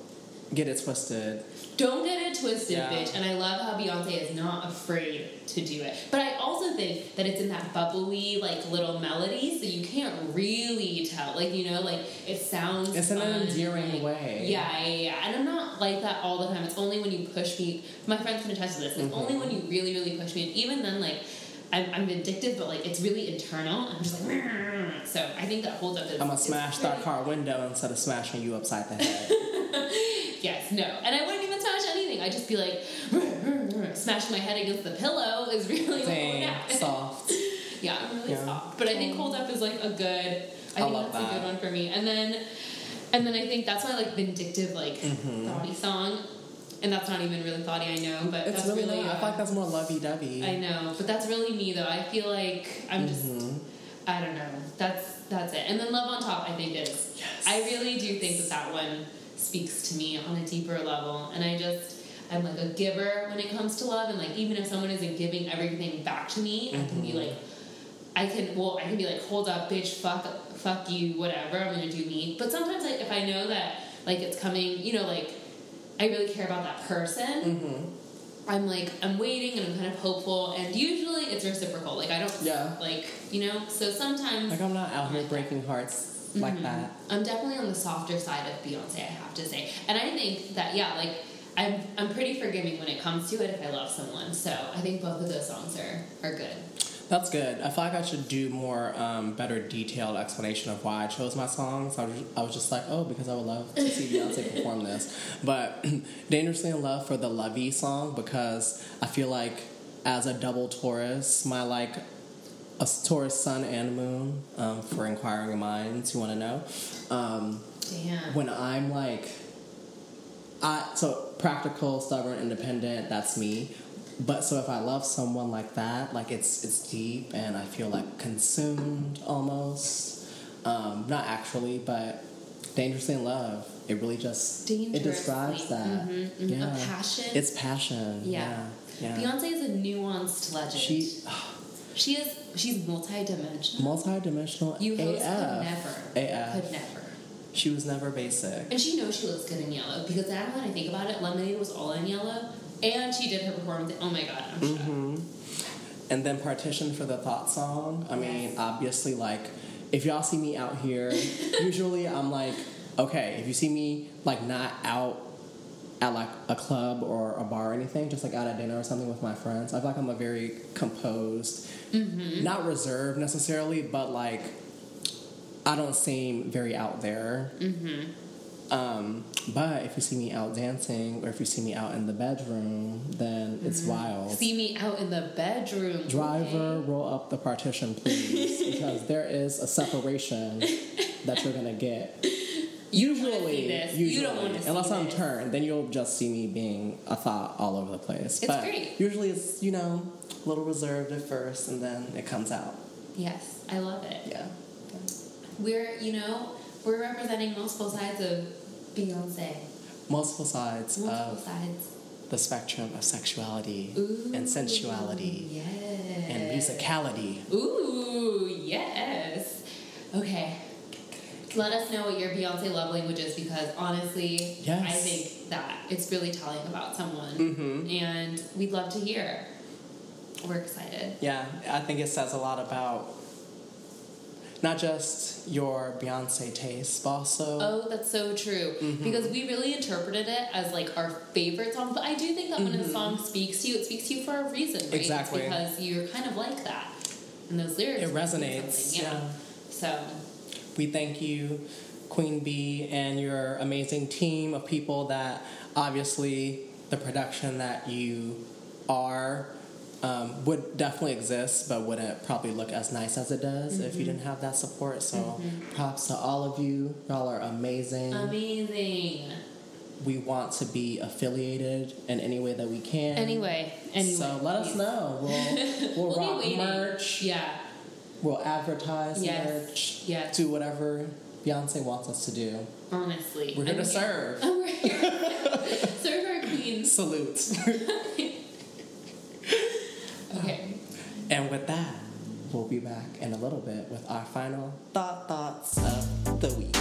get it twisted. Don't get it twisted, Yeah. bitch. And I love how Beyonce is not afraid to do it. But I also think that it's in that bubbly, like little melody, so you can't really tell. Like you know, like it sounds. It's in an endearing like- way. Yeah, yeah, yeah. And I'm not like that all the time. It's only when you push me. My friends can attest to this. It's Mhm. only when you really, really push me, and even then, like. I'm, I'm vindictive, but like it's really internal. I'm just like, so I think that holds up. Is, I'm gonna smash that car window instead of smashing you upside the head. Yes, no. And I wouldn't even smash anything. I'd just be like, smashing my head against the pillow is really what would Dang, soft. Yeah, I'm really Yeah. soft. But I think Hold Up is like a good, I, I think love that's a that. good one for me. And then, and then I think that's my like vindictive, like, Mhm. thoughty song. And that's not even really thoughty, I know, but It's that's really, really, not. I feel like that's more lovey-dovey. I know, but that's really me though. I feel like I'm just, Mhm. I don't know. That's that's it. And then Love on Top, I think is. Yes. I really do think that that one speaks to me on a deeper level, and I just I'm like a giver when it comes to love, and like even if someone isn't giving everything back to me, I can be Mhm. like, I can well I can be like, hold up, bitch, fuck, fuck you, whatever. I'm gonna do me. But sometimes like if I know that like it's coming, you know, like I really care about that person. Mm-hmm. I'm like I'm waiting and I'm kind of hopeful, and usually it's reciprocal. Like I don't, Yeah. like you know. So sometimes Like I'm not out here breaking hearts like Mhm. that. I'm definitely on the softer side of Beyonce, I have to say. And I think that yeah, like I'm I'm pretty forgiving when it comes to it if I love someone. So I think both of those songs are are good. That's good. I feel like I should do more um, better detailed explanation of why I chose my songs. I was, I was just like, oh, because I would love to see Beyonce perform this. But Dangerously in Love for the Lovey song because I feel like as a double Taurus, my like a Taurus sun and moon um, for inquiring minds who want to know. Um, Damn. when I'm like, I so practical, stubborn, independent. That's me. But so if I love someone like that, like it's it's deep, and I feel like consumed almost. Um, not actually, but dangerously in love. It really just it describes that. Mhm, mhm. Yeah, A passion. It's passion. Yeah. Yeah. yeah. Beyonce is a nuanced legend. She she is she's multidimensional. multi-dimensional You host AF. could never. AF. Could never. She was never basic. And she knows she looks good in yellow because now when I think about it, Lemonade was all in yellow, and she did her performance. Oh my god, I'm shocked. hmm And then partition for the thought song. I mean, Yes. obviously, like if y'all see me out here, usually I'm like, okay, if you see me like not out at like a club or a bar or anything, just like out at dinner or something with my friends, I feel like I'm a very composed, Mm-hmm. not reserved necessarily, but like I don't seem very out there. Mm-hmm. Um, but if you see me out dancing or if you see me out in the bedroom, then it's wild. Mm-hmm. See me out in the bedroom. Driver, okay? roll up the partition, please, because there is a separation that you're gonna get. Usually, usually, You don't wanna see unless I'm this. turned, then you'll just see me being a thought all over the place. It's but great. usually, it's you know a little reserved at first, and then it comes out. Yes, I love it. Yeah. We're, you know, we're representing multiple sides of Beyonce. Multiple sides Multiple of sides. the spectrum of sexuality Ooh. and sensuality Yes. and musicality. Ooh, yes. Okay. Let us know what your Beyonce love language is because honestly, Yes. I think that it's really telling about someone. Mm-hmm. And we'd love to hear. We're excited. Yeah, I think it says a lot about not just your Beyonce taste, but also Oh, that's so true. Mm-hmm. Because we really interpreted it as like our favorite song. But I do think that when a song speaks to you, it speaks to you for a reason, right? Mm-hmm. Exactly. It's because you're kind of like that. And those lyrics it resonates. something, Yeah. So We thank you, Queen Bee, and your amazing team of people that obviously the production that you are um, would definitely exist, but wouldn't probably look as nice as it does if you didn't have that support. So props to all of you. Y'all are amazing. amazing. we want to be affiliated in any way that we can. Anyway, anyway. so let us know. We'll, we'll, We'll rock merch. Yeah. We'll advertise Yes. merch. Yes. Do whatever Beyonce wants us to do. Honestly. We're here to serve. Oh, we're here. serve our queen. Salute. Okay. Um, and with that, we'll be back in a little bit with our final thought thoughts of the week.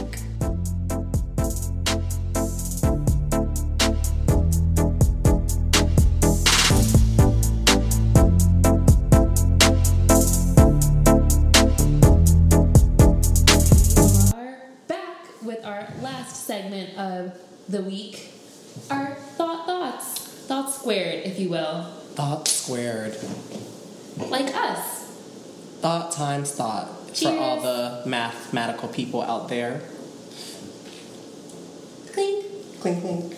Thought times thought. For all the mathematical people out there. Clink. Clink clink.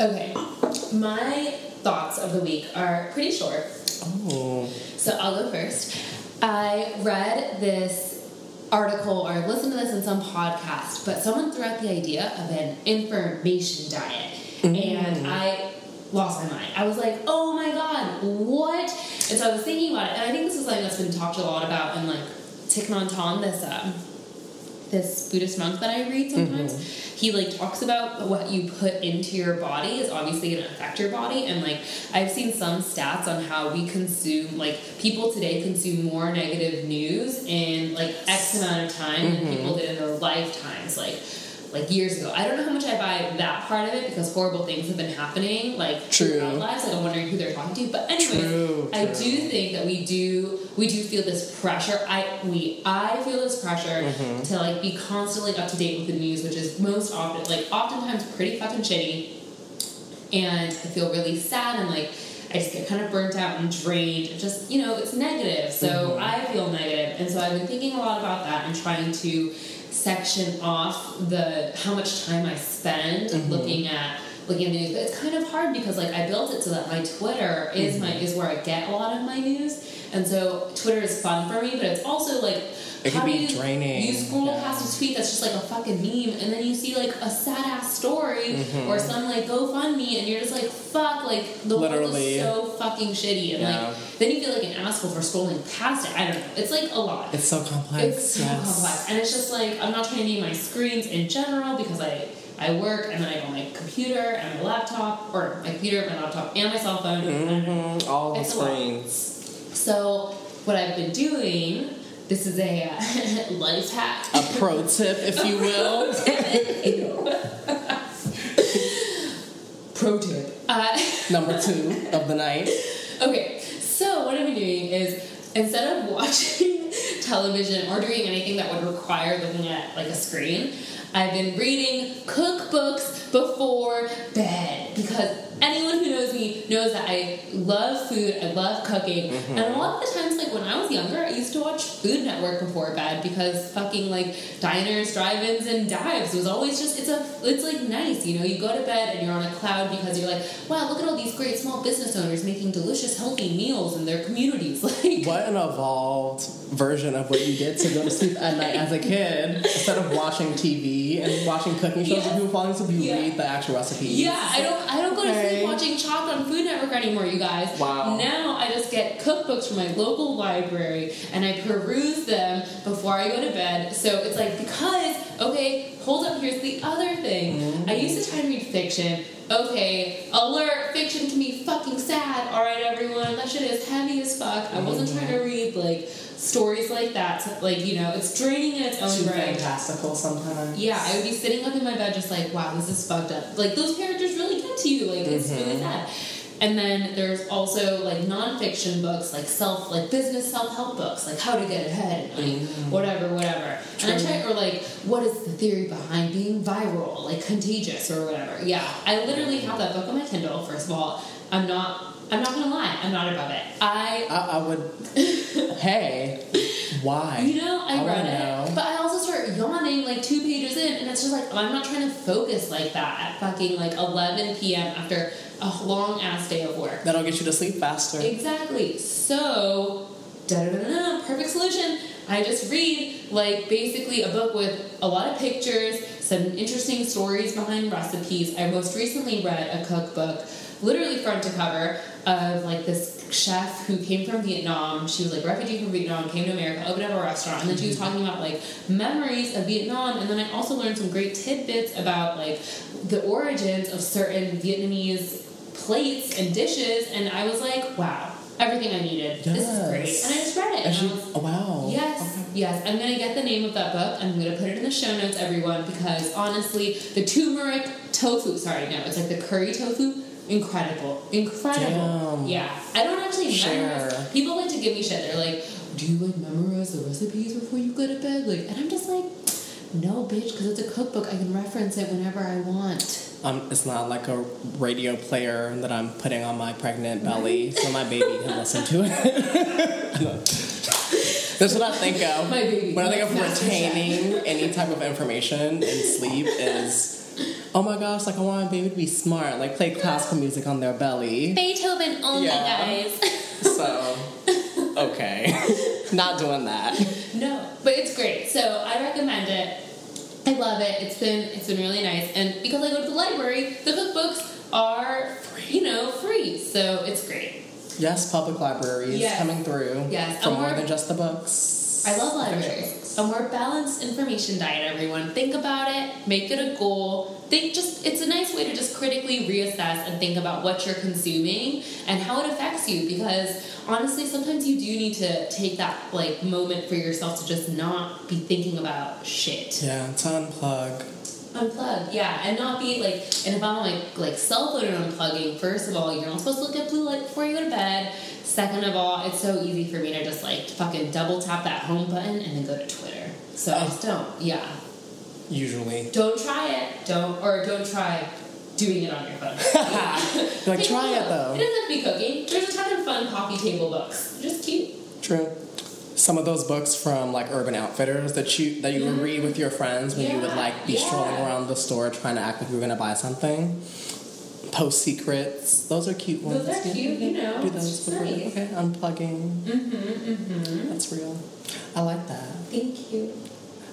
Okay. My thoughts of the week are pretty short. Oh. So I'll go first. I read this article or listened to this in some podcast, but someone threw out the idea of an information diet. Mm. And I lost my mind. I was like, oh my god, what? And so I was thinking about it, and I think this is something that's been talked a lot about in like Thich Nhat Hanh, this um, this Buddhist monk that I read sometimes. Mm-hmm. He like talks about what you put into your body is obviously going to affect your body, and like I've seen some stats on how we consume like people today consume more negative news in like X amount of time Mm-hmm. than people did in their lifetimes, like like years ago. I don't know how much I buy that part of it because horrible things have been happening like True. lives. Like I'm wondering who they're talking to, but anyway, True, I true. do think that we do we do feel this pressure. I we I feel this pressure Mm-hmm. to like be constantly up to date with the news, which is most often like oftentimes pretty fucking shitty. And I feel really sad and like I just get kind of burnt out and drained. It Just you know, it's negative. So Mm-hmm. I feel negative, and so I've been thinking a lot about that and trying to section off the how much time I spend Mm-hmm. looking at looking at the news. But it's kind of hard because like I built it so that my Twitter is my Mm-hmm. is where I get a lot of my news, and so Twitter is fun for me. But it's also like It can be you, draining, You scroll yeah. past a tweet that's just like a fucking meme, and then you see like a sad ass story Mm-hmm. or some like GoFundMe, and you're just like, fuck, like the world is so fucking shitty, and Yeah. like then you feel like an asshole for scrolling past it. I don't know. It's like a lot. It's so complex. It's so yes. complex, and it's just like I'm not trying to name my screens in general because I I work and then I go on my computer and my laptop or my computer, my laptop, and my cell phone. Mhm, All the It's a lot. screens. So what I've been doing, this is a uh, life hack. A pro tip, if you will. Pro tip. Uh, Number two of the night. okay, so what I've been doing is instead of watching television or doing anything that would require looking at like a screen, I've been reading cookbooks before bed because anyone who knows me knows that I love food, I love cooking, mm-hmm. and a lot of the times, like when I was younger, I used to watch Food Network before bed because fucking like diners, drive-ins, and dives was always just it's a it's like nice, you know. You go to bed and you're on a cloud because you're like, wow, look at all these great small business owners making delicious, healthy meals in their communities, like. What an evolved version of what you did to go to sleep at night as a kid. Instead of watching TV and watching cooking shows Yeah. and people falling asleep, you Yeah. read the actual recipes. Yeah, I don't. I don't go to sleep watching Chopped on Food Network anymore, you guys. Wow. Now I just get cookbooks from my local library and I peruse them before I go to bed. So it's like because okay, hold up. Here's the other thing. Mm-hmm. I used to try to read fiction. Okay, alert! Fiction can be fucking sad. All right, everyone, that shit is heavy as fuck. I wasn't trying Mm-hmm. to read like stories like that. So, like you know, it's draining in its own Too right. fantastical sometimes. Yeah, I would be sitting up in my bed just like, wow, this is fucked up. Like those characters really get to you. Like it's really mm-hmm. sad. And then there's also like nonfiction books, like self, like business self help books, like how to get ahead, and like mm-hmm. whatever, whatever. And I try, or like what is the theory behind being viral, like contagious or whatever. Yeah, I literally mm-hmm. have that book on my Kindle. First of all, I'm not, I'm not gonna lie, I'm not above it. I I, I would. hey, why? You know, I, I read it, know. but I also start yawning like two pages in, and it's just like I'm not trying to focus like that at fucking like 11 p.m. after a long ass day of work. That'll get you to sleep faster. Exactly. So, da da da da, perfect solution. I just read like basically a book with a lot of pictures, some interesting stories behind recipes. I most recently read a cookbook, literally front to cover, of like this chef who came from Vietnam. She was like refugee from Vietnam, came to America, opened up a restaurant, and then she was mm-hmm. talking about like memories of Vietnam. And then I also learned some great tidbits about like the origins of certain Vietnamese plates and dishes, and I was like, wow, everything I needed. This is great. And I just read it. And she, was, oh, wow. yes, yes. I'm gonna get the name of that book. I'm gonna put it in the show notes, everyone, because honestly, the turmeric tofu, sorry, no, it's like the curry tofu. Incredible, incredible. Damn. Yeah, I don't actually Share. memorize. People like to give me shit. They're like, "Do you like memorize the recipes before you go to bed?" Like, and I'm just like, "No, bitch, because it's a cookbook. I can reference it whenever I want." Um, it's not like a radio player that I'm putting on my pregnant belly, so my baby can listen to it. That's what I think of My baby. when I think of retaining any type of information in sleep. Is oh my gosh, like I want my baby to be smart, like play classical music on their belly. Beethoven only, Yeah. guys. So okay, not doing that. No, but it's great. So I recommend it. I love it. It's been it's been really nice, and because I go to the library, the cookbooks are you know free, so it's great. Yes, public libraries Yes. coming through Yes, for more than just the books. I love libraries. A more balanced information diet, everyone. Think about it, make it a goal. Think just it's a nice way to just critically reassess and think about what you're consuming and how it affects you because honestly sometimes you do need to take that like moment for yourself to just not be thinking about shit. Yeah, to unplug. Unplug, yeah, and not be like. And if I'm like like cell phone unplugging, first of all, you're not supposed to look at blue light before you go to bed. Second of all, it's so easy for me to just like fucking double tap that home button and then go to Twitter. So I just don't. Yeah, Usually. don't try it. Don't or don't try doing it on your phone. Like, try it though. It doesn't have to be cooking. There's a ton of fun coffee table books. Just cute. True. Some of those books from like Urban Outfitters that you that you would read with your friends when you would like be yeah. strolling around the store trying to act like you were gonna buy something. Post secrets. Those are cute ones. Those are Yeah, cute, you know, Do those. before- nice. Okay, unplugging. Mm-hmm. Mm-hmm. That's real. I like that. Thank you.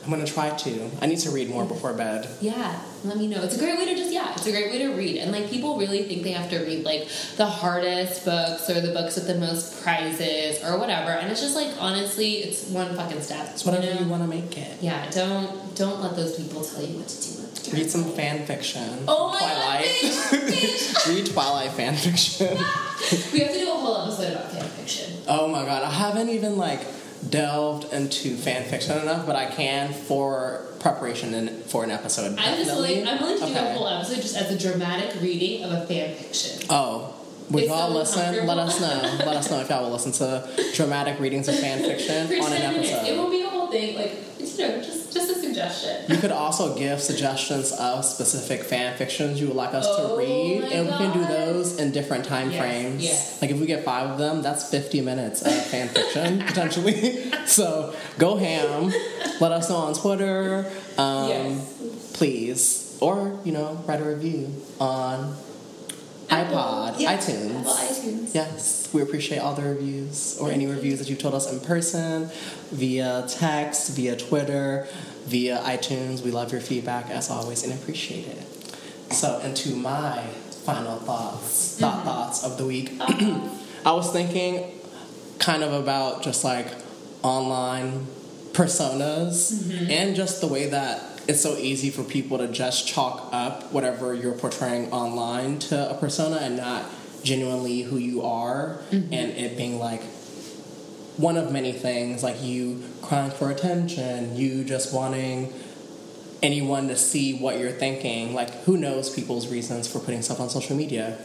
I'm gonna try to. I need to read more before bed. Yeah, let me know. It's a great way to just yeah, it's a great way to read. And like people really think they have to read like the hardest books or the books with the most prizes or whatever. And it's just like honestly, it's one fucking step. It's whatever you, you, want to make it. Yeah, don't don't let those people tell you what to do. Read some fan fiction. Oh my Twilight. god, bitch, read Twilight fan fiction. we have to do a whole episode about fan fiction. Oh my god, I haven't even like delved into fan fiction enough, but I can for preparation and for an episode. I'm just willing I'm willing to do a whole episode just as a dramatic reading of a fan fiction. Oh. Would It's y'all listen? Let us know. Let us know if y'all will listen to dramatic readings of fan fiction on an 10 minutes. It won't be a whole thing, like you know, just just a suggestion. You could also give suggestions of specific fan fictions you would like us Oh to read, and we can do those in different time Yes, frames. yes. Like if we get five of them, that's fifty minutes of fan fiction potentially. so go ham. Let us know on Twitter, um, Yes. please, or you know, write a review on iPod, Yeah, iTunes. ITunes. Yes, we appreciate all the reviews or any reviews that you've told us in person, via text, via Twitter, via iTunes. We love your feedback as always and appreciate it. So, into my final thoughts, thought mm-hmm. thoughts of the week. I was thinking kind of about just like online personas mm-hmm. and just the way that it's so easy for people to just chalk up whatever you're portraying online to a persona and not genuinely who you are mm-hmm. and it being like one of many things like you crying for attention you just wanting anyone to see what you're thinking like who knows people's reasons for putting stuff on social media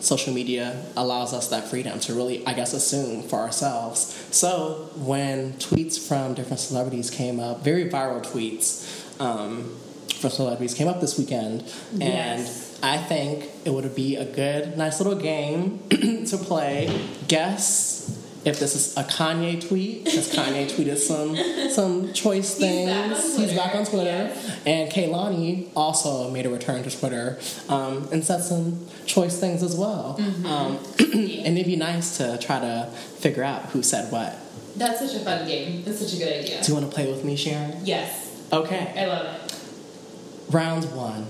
social media allows us that freedom to really, I guess, assume for ourselves. So when tweets from different celebrities came up, very viral tweets um, from celebrities came up this weekend, and I think it would be a good, nice little game to play. Guess if this is a Kanye tweet, because Kanye tweeted some some choice He's back on things. He's back on Twitter, yes. And Kehlani also made a return to Twitter um, and said some choice things as well. Mm-hmm. Um, and it'd be nice to try to figure out who said what. That's such a fun game. That's such a good idea. Do you want to play with me, Sharon? Yes, Okay. I love it. Round one.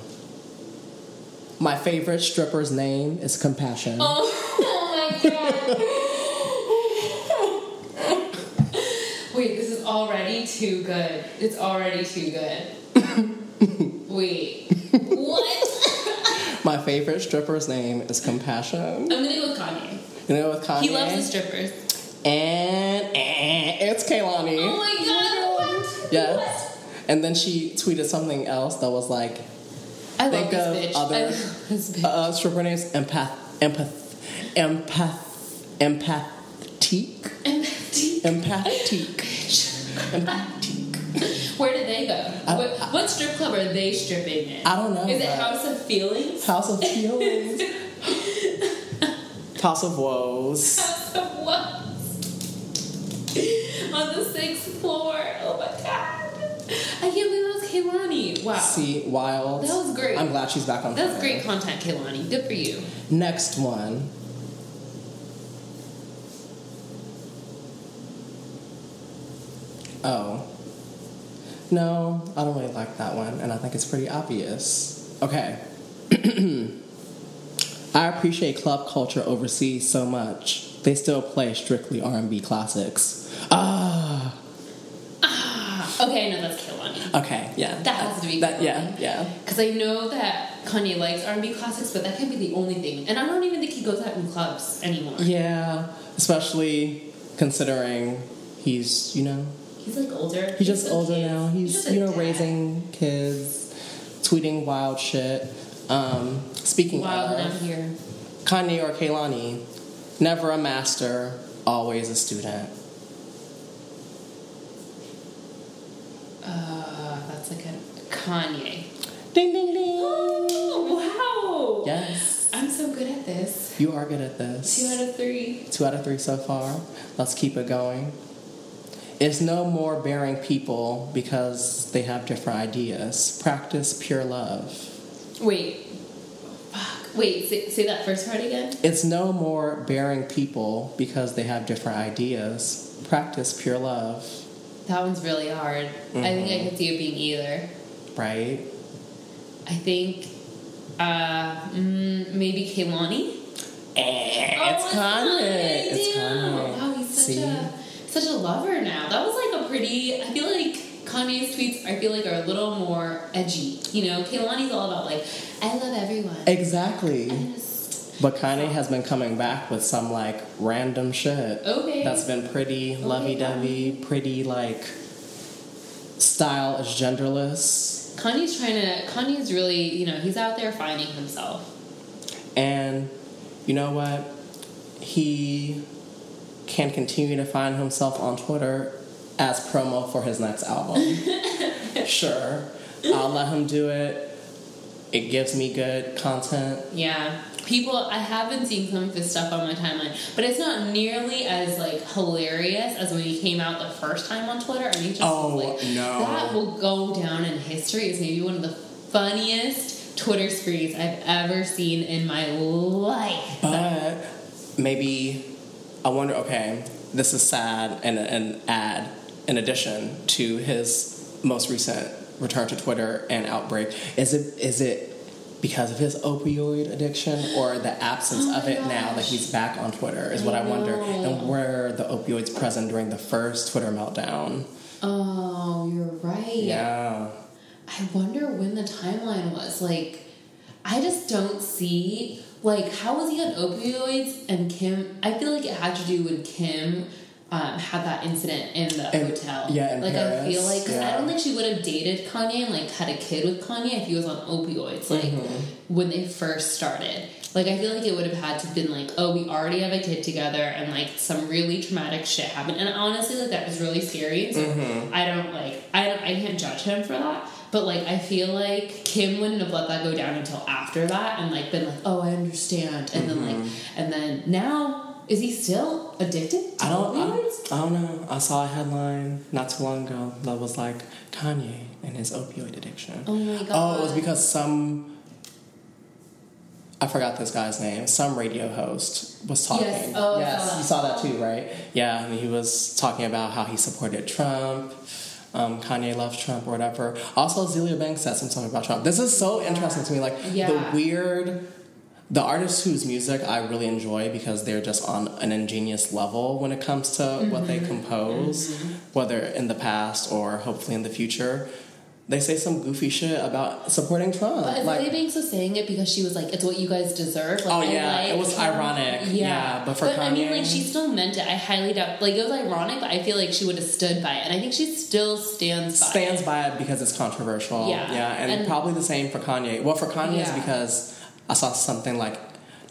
My favorite stripper's name is Compassion. Oh, oh my god. Wait, this is already too good. It's already too good. Wait. What? My favorite stripper's name is Compassion. I'm gonna go with Kanye. You know, with Kanye. He loves the strippers. And, and it's Kehlani. Oh my god, what? Yes. And then she tweeted something else that was like, I love Think this of bitch. other- I love this bitch. uh, stripper names empath, empath, empath, empathique, Empathy. empathique, empathique. Where did they go? I- what, what strip club are they stripping in? I don't know. Is it House of Feelings? House of Feelings? House of Woes. House of Woes. On the sixth floor. Oh my god. I can't believe that was Kehlani. Wow. See, Wild. That was great. I'm glad she's back on. That was great content, Kehlani. Good for you. Next one. Oh. No, I don't really like that one, and I think it's pretty obvious. Okay. I appreciate club culture overseas so much. They still play strictly R&B classics. Ah, Ah. Okay, no, that's Kehlani. Okay, yeah. That has to be that. Yeah, Kehlani. yeah. Because I know that Kanye likes R&B classics, but that can't be the only thing. And I don't even think he goes out in clubs anymore. Yeah, especially considering he's, you know, He's like older. he's just got older kids. now. He's, a you know, dad. raising kids, tweeting wild shit. Um, speaking Wild of out here. Kanye or Kehlani, never a master, always a student. Uh, that's like a Kanye. Ding ding ding. Oh, wow. Yes, I'm so good at this. you are good at this. Two out of three. Two out of three so far. Let's keep it going. It's no more bearing people because they have different ideas. Practice pure love. Wait. Fuck. Wait, say, say that first part again. It's no more bearing people because they have different ideas. Practice pure love, That one's really hard. I think I could see it being either. right? I think uh, mm, maybe Kehlani. Eh, Oh, it's Kanye. It's. Kanye. Wow, he's such See? a such a lover now. That was like a pretty. I feel like Kanye's tweets. I feel like are a little more edgy. You know, Kehlani's all about like I love everyone. Exactly. But Kanye has been coming back with some like random shit. Okay. That's been pretty lovey dovey, pretty like style is genderless. Kanye's trying to. Kanye's really. You know, he's out there finding himself. And you know what? He can continue to find himself on Twitter as promo for his next album. sure. I'll let him do it. It gives me good content. Yeah. People, I have been seeing some of his stuff on my timeline, but it's not nearly as like hilarious as when he came out the first time on Twitter. And he just Oh, was like, no. that will go down in history as maybe one of the funniest Twitter sprees I've ever seen in my life. But maybe I wonder. Okay, this is sad and an ad in addition to his most recent return to Twitter and outbreak. Is it is it because of his opioid addiction or the absence Oh of it now that he's back on Twitter? Is what I I wonder. And were the opioids present during the first Twitter meltdown? Oh, you're right. Yeah. I wonder when the timeline was. Like, I just don't see. Like, how was he on opioids and Kim? I feel like it had to do when Kim um, had that incident in the hotel. yeah, in like I feel Paris, like 'cause I don't think she would have dated Kanye and like had a kid with Kanye if he was on opioids. Like Mm-hmm. when they first started. Like I feel like it would have had to been like, oh, we already have a kid together, and like some really traumatic shit happened. And honestly, like that was really scary. So Mm-hmm. I don't like I don't I can't judge him for that. But like I feel like Kim wouldn't have let that go down until after that, and like been like, oh, I understand. And then like mm-hmm. and then now is he still addicted? To I don't. I. I don't know. I saw a headline not too long ago that was like Kanye and his opioid addiction. Oh my god. Oh, it was because some. I forgot this guy's name. Some radio host was talking. Yes. Oh, yes, you saw that too, right? Yeah, and he was talking about how he supported Trump. Um, Kanye loves Trump or whatever. Also, Azealia Banks said some something about Trump. This is so interesting to me. Like Yeah. the weird, the artists whose music I really enjoy because they're just on an ingenious level when it comes to what Mm-hmm. they compose, whether in the past or hopefully in the future. They say some goofy shit about supporting Trump. But like, Azealia Banks was saying it because she was like, "It's what you guys deserve." Oh, like, Oh, yeah, like it was ironic. Yeah. Yeah, but for kanye I mean, like, she still meant it. I highly doubt. Like, it was ironic, but I feel like she would have stood by it, and I think she still stands by. stands it. by it because it's controversial. Yeah. Yeah, and, And- probably the same for Kanye. Well, for Kanye, it's because I saw something like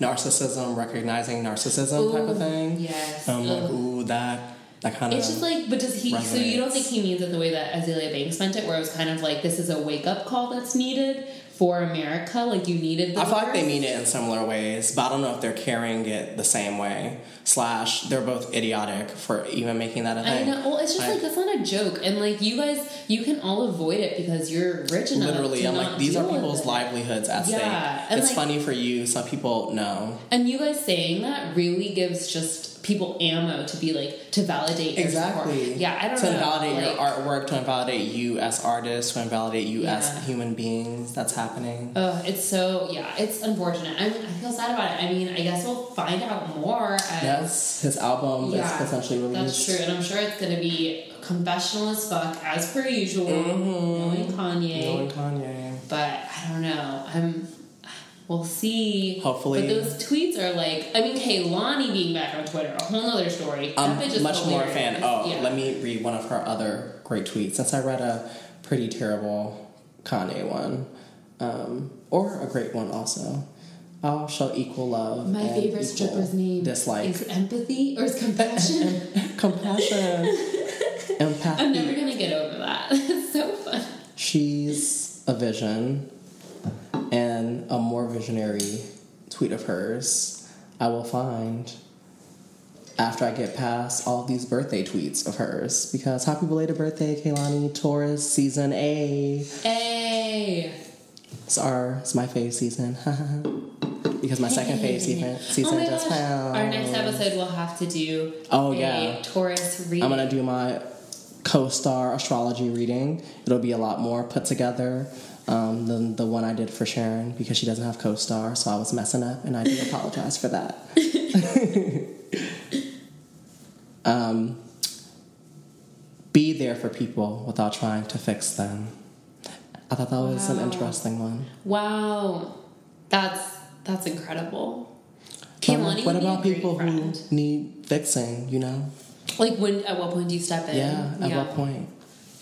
narcissism, recognizing narcissism type of thing. yes. I'm like, ooh, that, that kind of. It's just like, but does he? So you don't think he means it the way that Azealia Banks meant it, where it was kind of like this is a wake up call that's needed for America. Like you needed. The I feel like they mean it in similar ways, but I don't know if they're carrying it the same way. Slash, they're both idiotic for even making that a thing. know. Well, it's just I- like that's not a joke, and like you guys, you can all avoid it because you're rich enough. Literally, to I'm like, these are people's livelihoods at Yeah, stake. and It's like- funny for you, some people know. And you guys saying that really gives just people ammo to be like to validate your. Exactly. Yeah, I don't to know. invalidate like- your artwork, to invalidate you as artists, to invalidate you as human beings. That's happening. Oh, it's so yeah, it's unfortunate. I mean, I feel sad about it. I mean, I guess we'll find out more as yes, his album yeah, is potentially released. That's true, and I'm sure it's gonna be confessional as fuck as per usual, knowing Kanye. Mm-hmm. Knowing Kanye. But I don't know. I'm. We'll see. Hopefully. But those tweets are like, I mean, Kehlani being back on Twitter, a whole other story. I'm that bitch is much more a fan. Oh, yeah. let me read one of her other great tweets. Since I read a pretty terrible Kanye one, um, or a great one also. I'll show equal love. My and favorite equal stripper's name dislike. is empathy or is compassion. compassion, empathy. I'm never gonna get over that. It's so fun. She's a vision, and a more visionary tweet of hers I will find after I get past all these birthday tweets of hers. Because happy belated birthday, Kehlani Taurus, season A. Hey. It's our, it's my fave season. because my second fave season, season oh just found. Our next episode we'll have to do Oh, a yeah. Taurus reading. I'm gonna do my co-star astrology reading. It'll be a lot more put together um, than the one I did for Sharon because she doesn't have co-star, so I was messing up, and I do apologize for that. um, be there for people without trying to fix them. I thought that was an interesting one. Wow. That's that's incredible. Kehlani what would be a about people who need fixing? You know? Like when at what point do you step in? Yeah. At what point?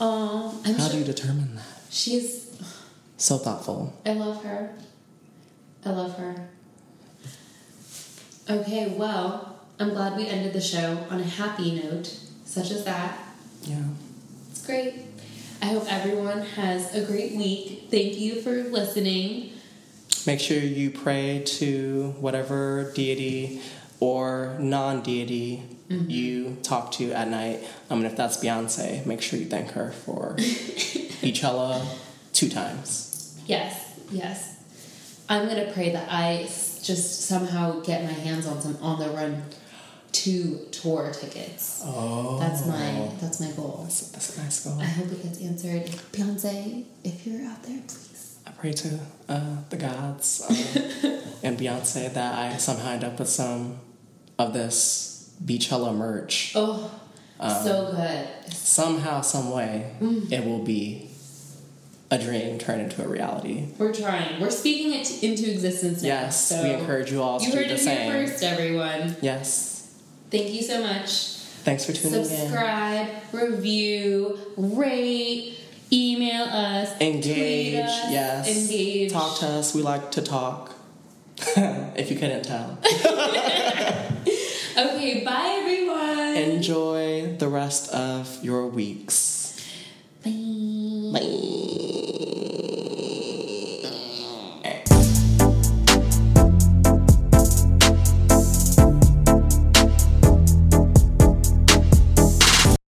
Oh, I'm How sure do you determine that? she's So thoughtful. I love her. I love her. Okay, well, I'm glad we ended the show on a happy note, such as that. Yeah. It's great. I hope everyone has a great week. Thank you for listening. Make sure you pray to whatever deity or non deity mm-hmm. you talk to at night. I mean, if that's Beyonce, make sure you thank her for Beychella two times. Yes, yes. I'm gonna pray that I just somehow get my hands on some on the run two tour tickets. Oh. That's my that's my goal. That's, that's a nice goal. I hope it gets answered. Beyonce, if you're out there, please. I pray to uh, the gods uh, and Beyonce that I somehow end up with some of this Beychella merch. Oh, so good. Somehow, some way, it will be a dream turned into a reality. We're trying. We're speaking it into existence now. Yes, so we encourage you all to You do heard the it same. here first, everyone. Yes. Thank you so much. Thanks for tuning in. Subscribe, review, rate, email us, Engage. us, yes. engage. Talk to us. We like to talk. if you couldn't tell. Okay, bye everyone. Enjoy the rest of your weeks. bye. Bye.